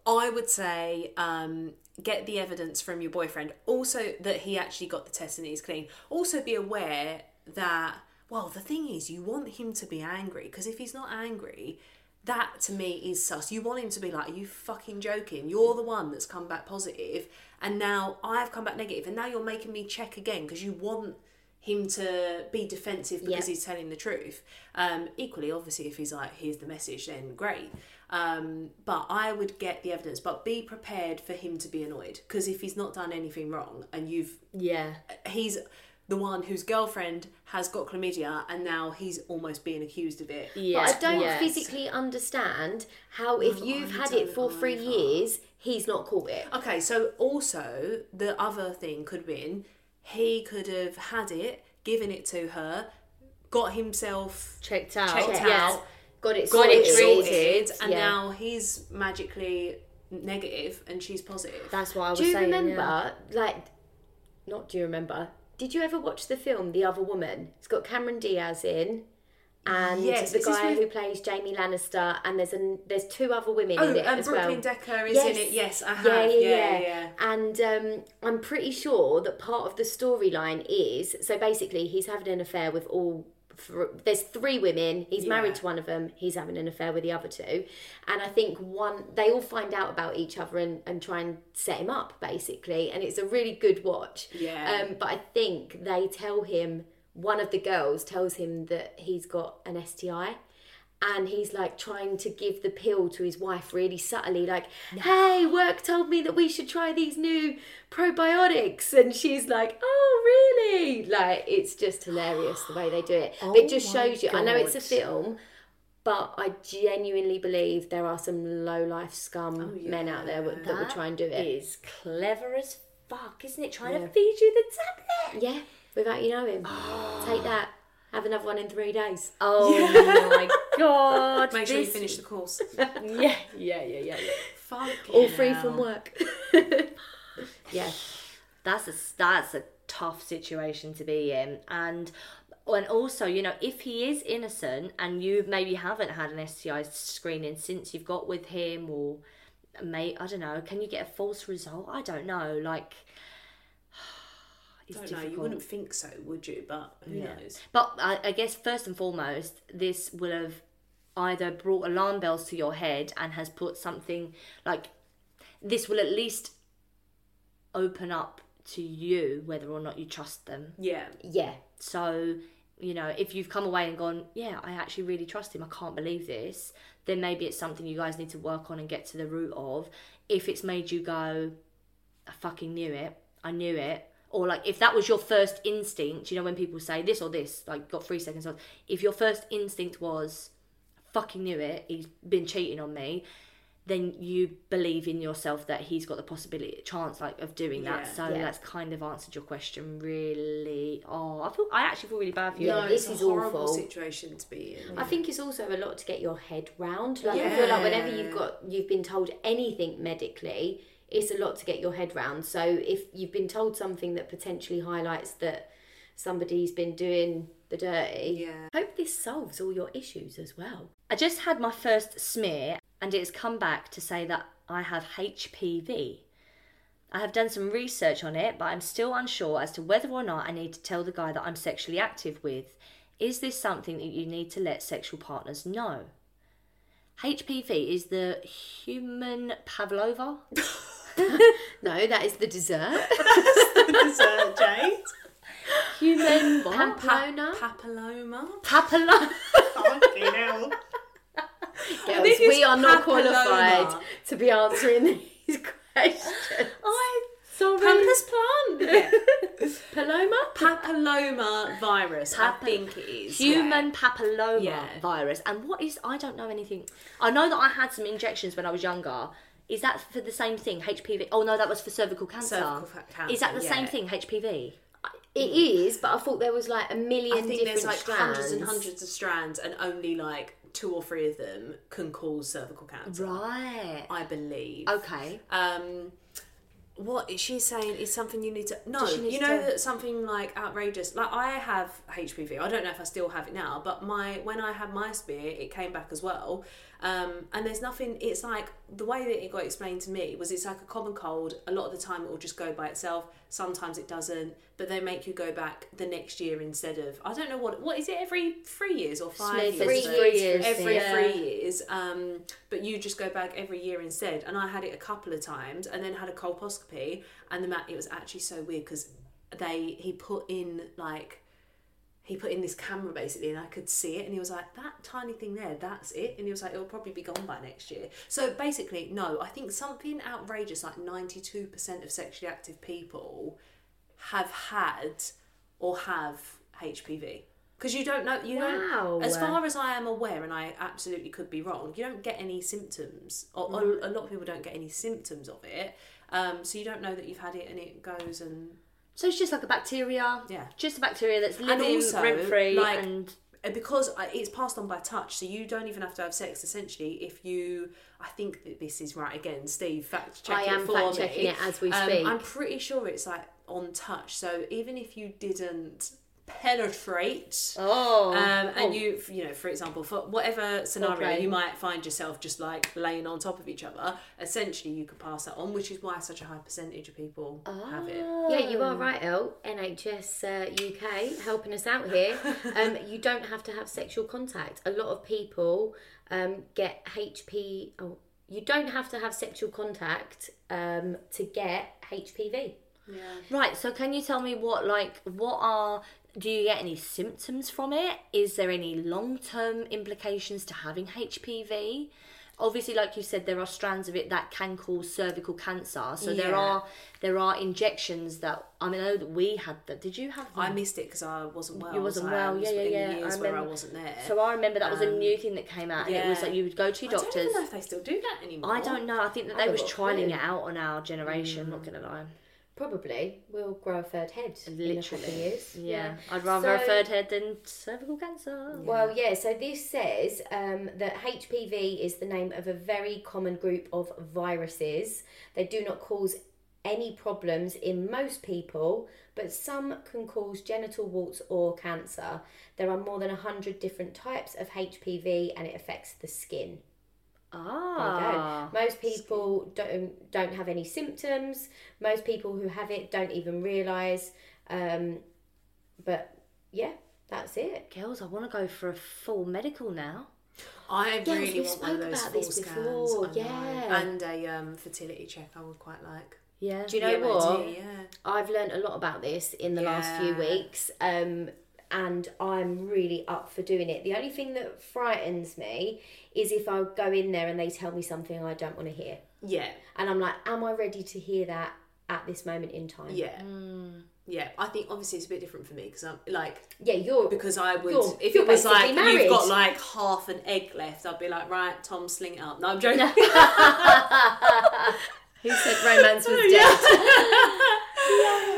[SPEAKER 3] I would say um, get the evidence from your boyfriend. Also, that he actually got the test and he's clean. Also, be aware that, well, the thing is, you want him to be angry because if he's not angry, that to me is sus. You want him to be like, Are you fucking joking? You're the one that's come back positive, and now I've come back negative, and now you're making me check again because you want him to be defensive because
[SPEAKER 1] Yeah.
[SPEAKER 3] he's telling the truth. Um, equally, obviously, if he's like, here's the message, then great. Um, but I would get the evidence, but be prepared for him to be annoyed because if he's not done anything wrong and you've
[SPEAKER 2] Yeah.
[SPEAKER 3] he's the one whose girlfriend has got chlamydia and now he's almost being accused of it.
[SPEAKER 2] Yeah.
[SPEAKER 1] But I don't
[SPEAKER 2] yes.
[SPEAKER 1] physically understand how, if
[SPEAKER 3] Oh,
[SPEAKER 1] you've
[SPEAKER 3] I
[SPEAKER 1] had it for three
[SPEAKER 3] either.
[SPEAKER 1] years, he's not caught it.
[SPEAKER 3] Okay, so also the other thing could have been he could have had it, given it to her, got himself
[SPEAKER 2] Checked out.
[SPEAKER 3] checked
[SPEAKER 1] Yes.
[SPEAKER 3] out,
[SPEAKER 1] Got it
[SPEAKER 3] got
[SPEAKER 1] sorted.
[SPEAKER 3] it treated, and
[SPEAKER 1] yeah.
[SPEAKER 3] now he's magically negative and she's positive.
[SPEAKER 2] That's what I was
[SPEAKER 1] Do you
[SPEAKER 2] saying.
[SPEAKER 1] remember,
[SPEAKER 2] yeah.
[SPEAKER 1] like, not do you remember? Did you ever watch the film The Other Woman? It's got Cameron Diaz in, and
[SPEAKER 3] Yes,
[SPEAKER 1] the guy
[SPEAKER 3] with-
[SPEAKER 1] who plays Jaime Lannister, and there's an there's two other women
[SPEAKER 3] Oh,
[SPEAKER 1] in it
[SPEAKER 3] and
[SPEAKER 1] as
[SPEAKER 3] Brooklyn
[SPEAKER 1] well.
[SPEAKER 3] Decker is
[SPEAKER 1] Yes.
[SPEAKER 3] in it. Yes, I have.
[SPEAKER 1] Yeah, yeah,
[SPEAKER 3] yeah,
[SPEAKER 1] yeah.
[SPEAKER 3] yeah.
[SPEAKER 1] And um, I'm pretty sure that part of the storyline is so basically he's having an affair with all. Th- there's three women. He's
[SPEAKER 3] Yeah.
[SPEAKER 1] married to one of them. He's having an affair with the other two, and I think one they all find out about each other and, and try and set him up basically. And it's a really good watch.
[SPEAKER 3] Yeah.
[SPEAKER 1] Um, but I think they tell him one of the girls tells him that he's got an STI and he's like trying to give the pill to his wife really subtly like hey work told me that we should try these new probiotics and she's like oh really like it's just hilarious the way they do it but it just
[SPEAKER 2] Oh
[SPEAKER 1] shows you i know it's a film but I genuinely believe there are some low life scum oh, men out there that, that would try and do it.
[SPEAKER 2] is clever as fuck, isn't it? Trying to feed you the tablet.
[SPEAKER 1] Yeah, without you knowing. [GASPS] Take that. Have another one in three days.
[SPEAKER 2] Oh [LAUGHS] my god.
[SPEAKER 3] Make sure you
[SPEAKER 2] this-
[SPEAKER 3] finish the course. [LAUGHS]
[SPEAKER 2] Yeah, yeah, yeah, yeah, yeah.
[SPEAKER 3] Fuck
[SPEAKER 1] All free from work. [LAUGHS] yeah.
[SPEAKER 2] That's a that's a tough situation to be in, and and also you know if he is innocent and you maybe haven't had an STI screening since you've got with him or mate I don't know can you get a false result I don't know like
[SPEAKER 3] don't know. You wouldn't think so, would you? But who knows?
[SPEAKER 2] But I, I guess first and foremost, this will have either brought alarm bells to your head and has put something like this will at least open up to you whether or not you trust them.
[SPEAKER 3] Yeah.
[SPEAKER 1] Yeah.
[SPEAKER 2] So, you know, if you've come away and gone, yeah, I actually really trust him, I can't believe this, then maybe it's something you guys need to work on and get to the root of. If it's made you go, I fucking knew it, I knew it, or like if that was your first instinct, you know, when people say this or this, like got three seconds on, if your first instinct was, fucking knew it, he's been cheating on me, then you believe in yourself that he's got the possibility chance like of doing that
[SPEAKER 3] Yeah.
[SPEAKER 2] so
[SPEAKER 1] Yeah.
[SPEAKER 2] that's kind of answered your question really oh i feel i actually feel really bad for you
[SPEAKER 1] Yeah,
[SPEAKER 3] no,
[SPEAKER 1] this
[SPEAKER 3] it's
[SPEAKER 1] is
[SPEAKER 3] a horrible
[SPEAKER 1] awful.
[SPEAKER 3] situation to be in.
[SPEAKER 1] I think it's also a lot to get your head round. Like I feel like whenever you've got you've been told anything medically, it's a lot to get your head round. So if you've been told something that potentially highlights that somebody's been doing the dirty,
[SPEAKER 3] Yeah.
[SPEAKER 1] hope this solves all your issues as well.
[SPEAKER 2] i just had my first smear and it's come back to say that i have hpv I have done some research on it, but I'm still unsure as to whether or not I need to tell the guy that I'm sexually active with. Is this something that you need to let sexual partners know? HPV is the human pavlova. [LAUGHS] [LAUGHS]
[SPEAKER 1] No, that is the dessert. [LAUGHS]
[SPEAKER 3] the Dessert, Jade.
[SPEAKER 2] Human
[SPEAKER 1] Pamplona.
[SPEAKER 3] Papilloma.
[SPEAKER 2] papilloma.
[SPEAKER 3] Fucking hell.
[SPEAKER 1] Girls, we are not
[SPEAKER 3] papilloma.
[SPEAKER 1] qualified to be answering [LAUGHS] these questions.
[SPEAKER 2] I'm sorry.
[SPEAKER 3] Pampas plant.
[SPEAKER 1] Paloma?
[SPEAKER 3] Papilloma virus. I think it is.
[SPEAKER 2] Human
[SPEAKER 3] yeah.
[SPEAKER 2] papilloma
[SPEAKER 3] Yeah.
[SPEAKER 2] virus. And what is? I don't know anything. I know that I had some injections when I was younger. Is that for the same thing? HPV? Oh no, that was for cervical cancer.
[SPEAKER 3] Cervical fa-
[SPEAKER 2] Is that the
[SPEAKER 3] cancer,
[SPEAKER 2] same thing? HPV.
[SPEAKER 1] It is, but I thought there was like a million
[SPEAKER 3] I think
[SPEAKER 1] different
[SPEAKER 3] there's like
[SPEAKER 1] strands.
[SPEAKER 3] hundreds and hundreds of strands, and only like two or three of them can cause cervical cancer.
[SPEAKER 2] Right.
[SPEAKER 3] I believe.
[SPEAKER 2] Okay.
[SPEAKER 3] Um, what is she saying is something you need to no you know
[SPEAKER 2] tell?
[SPEAKER 3] that something like outrageous like i have hpv i don't know if i still have it now but my when i had my smear it came back as well um, and there's nothing it's like the way that it got explained to me was it's like a common cold. A lot of the time it will just go by itself. Sometimes it doesn't but they make you go back the next year instead of i don't know what what is it every three years or five
[SPEAKER 2] Smith,
[SPEAKER 3] years?
[SPEAKER 1] Three
[SPEAKER 2] it's years,
[SPEAKER 3] every
[SPEAKER 2] yeah.
[SPEAKER 3] three years um, but you just go back every year instead. And i had it a couple of times and then had a colposcopy and the ma- it was actually so weird because they he put in like he put in this camera basically and I could see it and he was like that tiny thing there that's it and he was like it'll probably be gone by next year so basically no I think something outrageous like 92% of sexually active people have had or have HPV because you don't know you
[SPEAKER 2] Wow.
[SPEAKER 3] don't as far as I am aware and I absolutely could be wrong you don't get any symptoms or, or
[SPEAKER 2] Mm.
[SPEAKER 3] a lot of people don't get any symptoms of it um, so you don't know that you've had it and it goes and
[SPEAKER 2] So it's just like a bacteria.
[SPEAKER 3] Yeah.
[SPEAKER 2] Just a bacteria that's living
[SPEAKER 3] also,
[SPEAKER 2] rent free
[SPEAKER 3] like,
[SPEAKER 2] and
[SPEAKER 3] and because it's passed on by touch, so you don't even have to have sex. Essentially, if you, I think that this is right again. Steve, fact check
[SPEAKER 1] I am fact checking it as we
[SPEAKER 3] Um,
[SPEAKER 1] speak.
[SPEAKER 3] I'm pretty sure it's like on touch. So even if you didn't penetrate.
[SPEAKER 2] oh,
[SPEAKER 3] Um, and
[SPEAKER 2] Oh.
[SPEAKER 3] you, you know, for example, for whatever scenario,
[SPEAKER 2] Foreplay.
[SPEAKER 3] you might find yourself just like laying on top of each other. Essentially, you could pass that on, which is why such a high percentage of people have it.
[SPEAKER 1] Yeah, you are right, Elle. NHS uh, UK helping us out here. [LAUGHS] Um, you don't have to have sexual contact. A lot of people um, get HP. Oh, you don't have to have sexual contact um, to get HPV.
[SPEAKER 2] Right, so can you tell me what like what are do you get any symptoms from it? Is there any long-term implications to having HPV? Obviously, like you said, there are strands of it that can cause cervical cancer. So there are there are injections that I mean, I know that we had that. Did you have them?
[SPEAKER 3] I missed it because I wasn't well.
[SPEAKER 2] You wasn't
[SPEAKER 3] so
[SPEAKER 2] well,
[SPEAKER 3] I was
[SPEAKER 2] yeah, yeah, yeah. I
[SPEAKER 3] where I
[SPEAKER 2] remember-
[SPEAKER 3] wasn't there.
[SPEAKER 2] so I remember that was a
[SPEAKER 3] Um,
[SPEAKER 2] new thing that came out, and it was like you would go to your
[SPEAKER 3] I
[SPEAKER 2] doctors.
[SPEAKER 3] don't know if they still do that anymore.
[SPEAKER 2] I don't know. I think that
[SPEAKER 1] I
[SPEAKER 2] they was
[SPEAKER 1] a
[SPEAKER 2] trialing it out on our generation. Not gonna lie.
[SPEAKER 1] Probably will grow a third head in a couple of
[SPEAKER 2] Literally.
[SPEAKER 1] years.
[SPEAKER 2] Yeah, I'd rather a third head than cervical cancer.
[SPEAKER 1] Well, yeah, so this says um, that HPV is the name of a very common group of viruses. They do not cause any problems in most people, but some can cause genital warts or cancer. There are more than 100 different types of HPV and it affects the skin. There you
[SPEAKER 2] Ah.
[SPEAKER 1] Most people don't don't have any symptoms. Most people who have it don't even realise. Um, but yeah, that's it.
[SPEAKER 2] girls, I want to go for a full medical now.
[SPEAKER 3] I
[SPEAKER 1] Yeah,
[SPEAKER 3] really
[SPEAKER 1] we
[SPEAKER 3] want one of those
[SPEAKER 1] about
[SPEAKER 3] full
[SPEAKER 1] this
[SPEAKER 3] scans.
[SPEAKER 1] before, yeah.
[SPEAKER 3] and a um, fertility check. I would quite like.
[SPEAKER 2] Yeah.
[SPEAKER 1] Do you know
[SPEAKER 3] The
[SPEAKER 1] what?
[SPEAKER 3] MOT, Yeah.
[SPEAKER 1] I've learned a lot about this in the last few weeks, um, and I'm really up for doing it. The only thing that frightens me is if I go in there and they tell me something I don't want to hear,
[SPEAKER 3] Yeah.
[SPEAKER 1] and I'm like, am I ready to hear that at this moment in time?
[SPEAKER 3] Yeah. Mm. Yeah. I think obviously it's a bit different for me because I'm like
[SPEAKER 1] yeah, you're
[SPEAKER 3] because I would
[SPEAKER 1] You're-
[SPEAKER 3] if
[SPEAKER 1] you're
[SPEAKER 3] it was like
[SPEAKER 1] basically
[SPEAKER 3] you've got like half an egg left, I'd be like, right, Tom, sling it up. No, I'm joking.
[SPEAKER 1] Who [LAUGHS] [LAUGHS] said romance was [LAUGHS] dead?
[SPEAKER 3] oh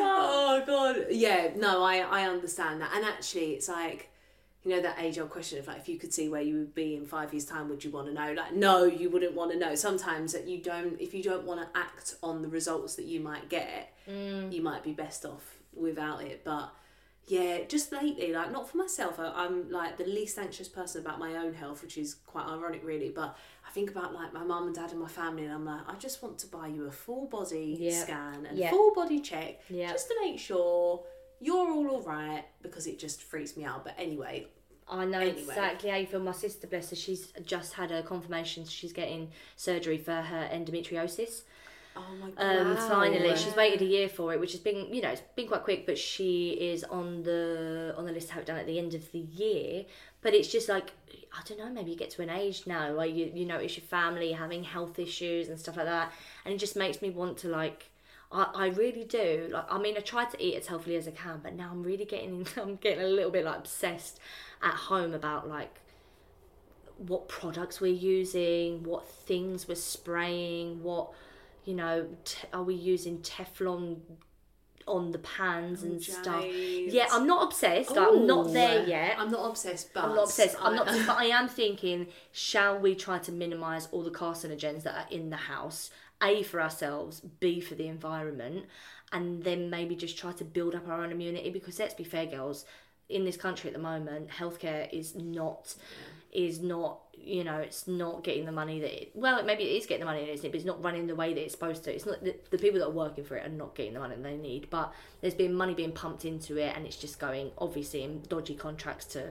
[SPEAKER 3] god yeah no i i understand that. And actually it's like you know that age old question of like if you could see where you would be in five years time would you want to know? Like no you wouldn't want to know. Sometimes that you don't if you don't want to act on the results that you might get mm. you might be best off without it. But yeah just lately like not for myself I, i'm like the least anxious person about my own health which is quite ironic really but i think about like my mum and dad and my family and i'm like i just want to buy you a full body
[SPEAKER 1] Yeah.
[SPEAKER 3] scan and
[SPEAKER 1] Yeah.
[SPEAKER 3] full body check
[SPEAKER 2] Yeah.
[SPEAKER 3] just to make sure you're all alright because it just freaks me out but anyway
[SPEAKER 2] I know
[SPEAKER 3] Anyway.
[SPEAKER 2] exactly how you feel. My sister, bless her, she's just had a confirmation. She's getting surgery for her endometriosis.
[SPEAKER 3] Oh my god
[SPEAKER 2] Um,
[SPEAKER 1] Wow.
[SPEAKER 2] finally, she's waited a year for it, which has been, you know, it's been quite quick. But she is on the on the list to have it done at the end of the year. But it's just like I don't know. Maybe you get to an age now where you you notice your family having health issues and stuff like that, and it just makes me want to like. I, I really do like. I mean, I try to eat as healthily as I can, but now I'm really getting. [LAUGHS] I'm getting a little bit like obsessed at home about like what products we're using, what things we're spraying, what you know, t- are we using Teflon on the pans oh, and stuff? Yeah, I'm not obsessed. like, I'm not there yet.
[SPEAKER 3] I'm not obsessed but
[SPEAKER 2] I'm not obsessed. I'm not, but I am [LAUGHS] thinking, shall we try to minimise all the carcinogens that are in the house? A for ourselves, B for the environment, and then maybe just try to build up our own immunity. Because let's be fair, girls, in this country at the moment, healthcare is not is not you know it's not getting the money that it, well maybe it is getting the money it is but it's not running the way that it's supposed to. It's not the, the people that are working for it are not getting the money they need but there's been money being pumped into it and it's just going obviously in dodgy contracts to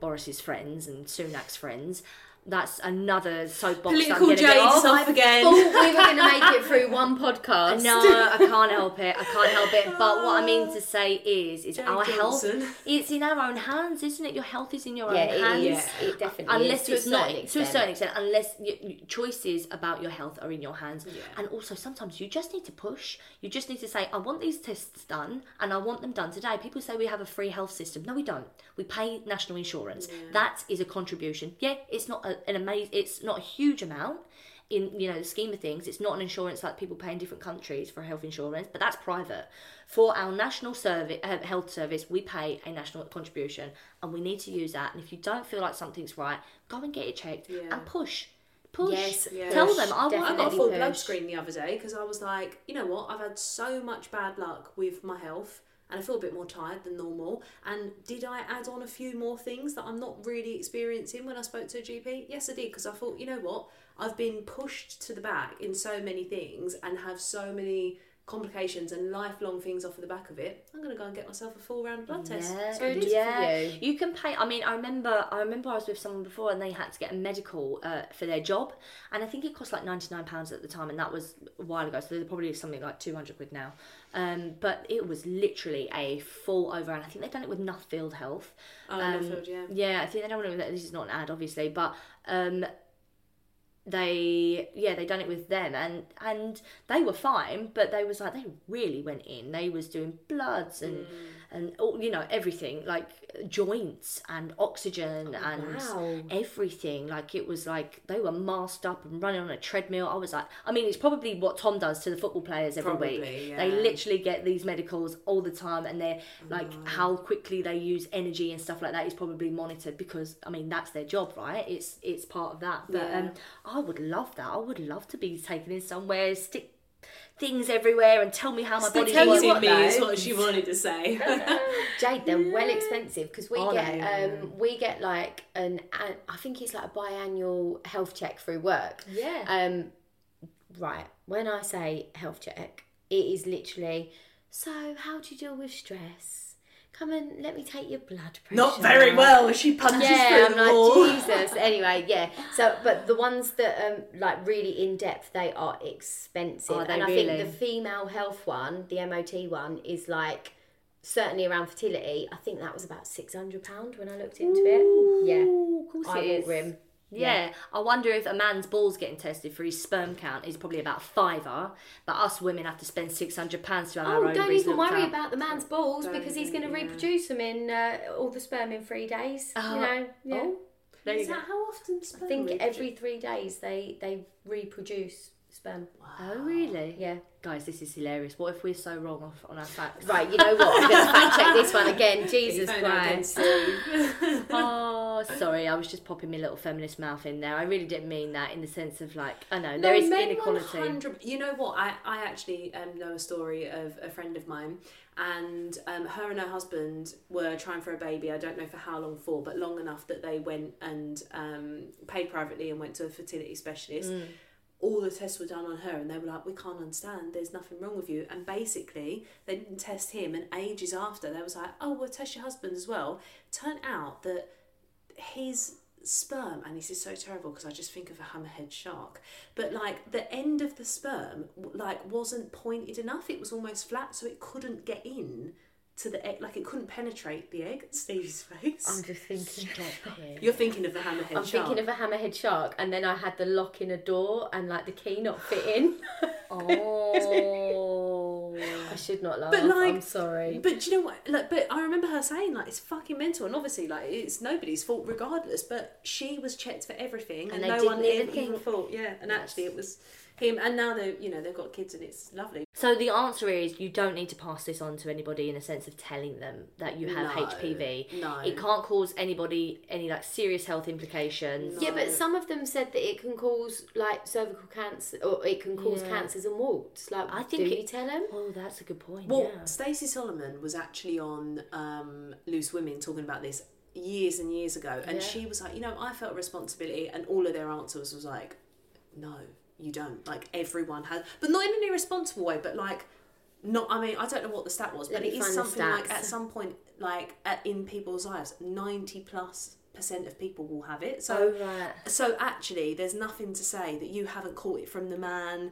[SPEAKER 2] Boris's friends and Sunak's friends that's another soapbox.
[SPEAKER 3] Political
[SPEAKER 2] I'm
[SPEAKER 3] jades
[SPEAKER 2] off.
[SPEAKER 3] off again.
[SPEAKER 1] Thought we were going to make it [LAUGHS] through one podcast.
[SPEAKER 2] No, [LAUGHS] I can't help it. I can't help it. But what I mean to ah. say is, is our
[SPEAKER 3] Johnson.
[SPEAKER 2] health. It's in our own hands, isn't it? Your health is in your
[SPEAKER 1] Yeah,
[SPEAKER 2] own
[SPEAKER 1] it
[SPEAKER 2] hands.
[SPEAKER 1] is. It uh, definitely
[SPEAKER 2] unless
[SPEAKER 1] is. To a
[SPEAKER 2] it's not
[SPEAKER 1] certain
[SPEAKER 2] to a
[SPEAKER 1] extent.
[SPEAKER 2] certain extent, unless y y- choices about your health are in your hands,
[SPEAKER 3] Yeah.
[SPEAKER 2] and also sometimes you just need to push. You just need to say, "I want these tests done, and I want them done today." People say we have a free health system. No, we don't. We pay national insurance. That is a contribution. Yeah, it's not a, an amazing. It's not a huge amount. In you know the scheme of things, it's not an insurance like people pay in different countries for health insurance, but that's private. For our national service, uh, health service, we pay a national contribution, and we need to use that. And if you don't feel like something's right, go and get it checked
[SPEAKER 3] Yeah.
[SPEAKER 2] and push, push.
[SPEAKER 1] Yes,
[SPEAKER 3] Yeah.
[SPEAKER 2] Tell
[SPEAKER 1] push,
[SPEAKER 2] them I want.
[SPEAKER 3] I got a full
[SPEAKER 1] push.
[SPEAKER 3] blood screen the other day because I was like, you know what? I've had so much bad luck with my health and I feel a bit more tired than normal. And did I add on a few more things that I'm not really experiencing when I spoke to a GP? Yes, I did because I thought, you know what? I've been pushed to the back in so many things and have so many complications and lifelong things off of the back of it. I'm going to go and get myself a full round of blood test.
[SPEAKER 2] Yeah,
[SPEAKER 3] So I did.
[SPEAKER 2] yeah.
[SPEAKER 1] you.
[SPEAKER 2] You can pay. I mean, I remember. I remember I was with someone before, and they had to get a medical uh, for their job, and I think it cost like ninety nine pounds at the time, and that was a while ago. So they're probably something like two hundred quid now. Um, but it was literally a full over, and I think they've done it with Nuffield Health.
[SPEAKER 3] Oh,
[SPEAKER 2] Um,
[SPEAKER 3] Nuffield, yeah.
[SPEAKER 2] Yeah, I think they don't want to. This is not an ad, obviously, but um, they yeah they done it with them and and they were fine but they was like they really went in they was doing bloods and
[SPEAKER 3] Mm.
[SPEAKER 2] And all you know everything like joints and oxygen and
[SPEAKER 1] wow.
[SPEAKER 2] everything. Like it was like they were masked up and running on a treadmill. I was like i mean it's probably what tom does to the football players every
[SPEAKER 3] Probably,
[SPEAKER 2] week
[SPEAKER 3] yeah.
[SPEAKER 2] they literally get these medicals all the time and they're like how quickly they use energy and stuff like that is probably monitored because i mean that's their job right? It's it's part of that. But
[SPEAKER 3] Yeah.
[SPEAKER 2] um i would love that. I would love to be taken in somewhere stick things everywhere and tell me how my body
[SPEAKER 1] tell you what,
[SPEAKER 3] me is what she wanted to say. [LAUGHS]
[SPEAKER 1] Jade, they're well expensive because we
[SPEAKER 2] Are
[SPEAKER 1] get
[SPEAKER 2] they?
[SPEAKER 1] um we get like an, an I think it's like a biannual health check through work.
[SPEAKER 2] yeah
[SPEAKER 1] Um, right. When I say health check, it is literally. So, how do you deal with stress? Come and let me take your blood pressure.
[SPEAKER 3] Not very well. She punches
[SPEAKER 1] Yeah,
[SPEAKER 3] through
[SPEAKER 1] I'm
[SPEAKER 3] the
[SPEAKER 1] like
[SPEAKER 3] wall.
[SPEAKER 1] Jesus. [LAUGHS] Anyway, yeah. So, but the ones that um like really in depth, they are expensive,
[SPEAKER 2] Are they
[SPEAKER 1] and I
[SPEAKER 2] really?
[SPEAKER 1] think the female health one, the MOT one, is like certainly around fertility. I think that was about six hundred pound when I looked into it. Yeah,
[SPEAKER 2] of course
[SPEAKER 1] I
[SPEAKER 2] it
[SPEAKER 1] will rim.
[SPEAKER 2] Yeah. I wonder if a man's balls getting tested for his sperm count is probably about fiver, but us women have to spend six hundred pounds to have our
[SPEAKER 1] Oh,
[SPEAKER 2] own
[SPEAKER 1] don't even worry
[SPEAKER 2] at.
[SPEAKER 1] about the man's balls
[SPEAKER 3] Don't
[SPEAKER 1] because he's going to
[SPEAKER 3] yeah.
[SPEAKER 1] reproduce them in uh, all the sperm in three days.
[SPEAKER 2] Oh.
[SPEAKER 1] You know, yeah.
[SPEAKER 2] Oh, there you
[SPEAKER 3] Is
[SPEAKER 2] go.
[SPEAKER 3] that how often sperm?
[SPEAKER 1] I think
[SPEAKER 3] reproduce?
[SPEAKER 1] every three days they they reproduce sperm.
[SPEAKER 2] Oh, really?
[SPEAKER 1] Yeah.
[SPEAKER 2] Guys, this is hilarious. What if we're so wrong off- on our facts?
[SPEAKER 1] Right, you know what? I'm going to fact check this one again. Jesus Christ. [LAUGHS]
[SPEAKER 2] oh, sorry. I was just popping my little feminist mouth in there. I really didn't mean that in the sense of like, I know, there is inequality.
[SPEAKER 3] You know what? I, I actually um, know a story of a friend of mine, and um, her and her husband were trying for a baby. I don't know for how long for, but long enough that they went and um, paid privately and went to a fertility specialist.
[SPEAKER 2] Mm.
[SPEAKER 3] All the tests were done on her, and they were like, "We can't understand. There's nothing wrong with you." And basically, they didn't test him. And ages after, they was like, "Oh, we'll test your husband as well." Turned out that his sperm and this is so terrible because I just think of a hammerhead shark but like the end of the sperm like wasn't pointed enough. It was almost flat so it couldn't get in to the egg like it couldn't penetrate the egg [LAUGHS] Steve's face
[SPEAKER 1] I'm just thinking.
[SPEAKER 3] you're thinking of the hammerhead
[SPEAKER 1] I'm
[SPEAKER 3] shark
[SPEAKER 1] thinking of a hammerhead shark, and then I had the lock in a door and like the key not fit in. [LAUGHS]
[SPEAKER 2] Oh.
[SPEAKER 1] I should not laugh.
[SPEAKER 3] But, like,
[SPEAKER 1] I'm sorry.
[SPEAKER 3] But do you know what? Like, but I remember her saying like it's fucking mental, and obviously like it's nobody's fault regardless. But she was checked for everything, and,
[SPEAKER 2] And they
[SPEAKER 3] no
[SPEAKER 2] didn't
[SPEAKER 3] one
[SPEAKER 2] even
[SPEAKER 3] even, even
[SPEAKER 2] think-
[SPEAKER 3] thought. Yeah, and actually it was him. And now they, you know, they've got kids, and it's lovely.
[SPEAKER 2] So the answer is you don't need to pass this on to anybody in a sense of telling them that you have
[SPEAKER 3] No,
[SPEAKER 2] HPV.
[SPEAKER 3] no.
[SPEAKER 2] It can't cause anybody any like serious health implications.
[SPEAKER 1] yeah, but some of them said that it can cause like cervical cancer, or it can cause
[SPEAKER 2] Yeah.
[SPEAKER 1] cancers and warts. Like,
[SPEAKER 2] I think
[SPEAKER 1] do
[SPEAKER 2] it-
[SPEAKER 1] you tell them?
[SPEAKER 2] Oh, that's a good point.
[SPEAKER 3] Well,
[SPEAKER 2] yeah.
[SPEAKER 3] Stacey Solomon was actually on um, Loose Women talking about this years and years ago, and
[SPEAKER 2] Yeah.
[SPEAKER 3] she was like, you know, I felt responsibility, and all of their answers was like, no, you don't. Like everyone has, but not in an irresponsible way, but like. Not, I mean, I don't know what the stat was, but
[SPEAKER 1] me
[SPEAKER 3] it is something like at some point, like at, in people's lives, ninety plus percent of people will have it. So
[SPEAKER 2] Oh, right.
[SPEAKER 3] so actually, there's nothing to say that you haven't caught it from the man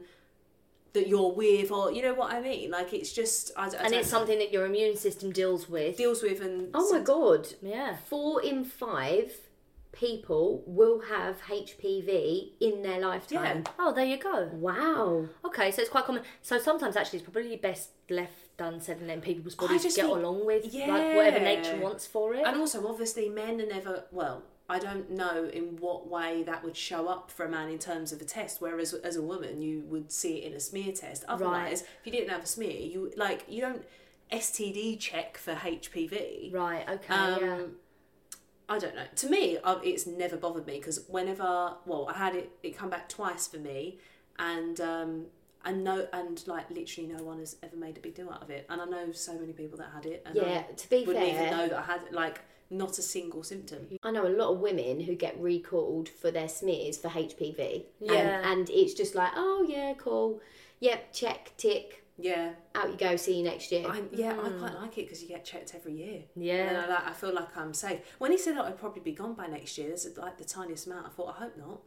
[SPEAKER 3] that you're with, or you know what I mean. Like it's just, I, I
[SPEAKER 2] And it's
[SPEAKER 3] know,
[SPEAKER 2] something that your immune system deals with.
[SPEAKER 3] deals with and
[SPEAKER 1] Oh my god.
[SPEAKER 2] yeah.
[SPEAKER 1] Four in five people will have HPV in their lifetime.
[SPEAKER 2] Oh, there you go.
[SPEAKER 1] Wow.
[SPEAKER 2] Okay, so it's quite common. So sometimes actually it's probably best left done said and letting people's bodies
[SPEAKER 3] just
[SPEAKER 2] get
[SPEAKER 3] think-
[SPEAKER 2] along with like whatever nature wants for it.
[SPEAKER 3] And also, obviously, men are never well. I don't know in what way that would show up for a man in terms of a test. Whereas as a woman, you would see it in a smear test. Otherwise, if you didn't have a smear, you like you don't STD check for HPV.
[SPEAKER 2] right, okay,
[SPEAKER 3] Um,
[SPEAKER 2] yeah.
[SPEAKER 3] I don't know. To me, uh, it's never bothered me because whenever, well, I had it, it come back twice for me, and um, and no, and like literally no one has ever made a big deal out of it. And I know so many people that had it, and
[SPEAKER 1] Yeah,
[SPEAKER 3] I
[SPEAKER 1] to be
[SPEAKER 3] wouldn't even know that I had like not a single symptom.
[SPEAKER 1] I know a lot of women who get recalled for their smears for HPV.
[SPEAKER 2] Yeah.
[SPEAKER 1] And, and it's just like, oh yeah, cool. Yep, check, tick.
[SPEAKER 3] Yeah,
[SPEAKER 1] Out you go. See you next year.
[SPEAKER 3] I, yeah, I hmm. quite like it because you get checked every year.
[SPEAKER 2] Yeah.
[SPEAKER 3] and I, like, I feel like I'm safe. When he said that I'd probably be gone by next year, there's like the tiniest amount. I thought, I hope not.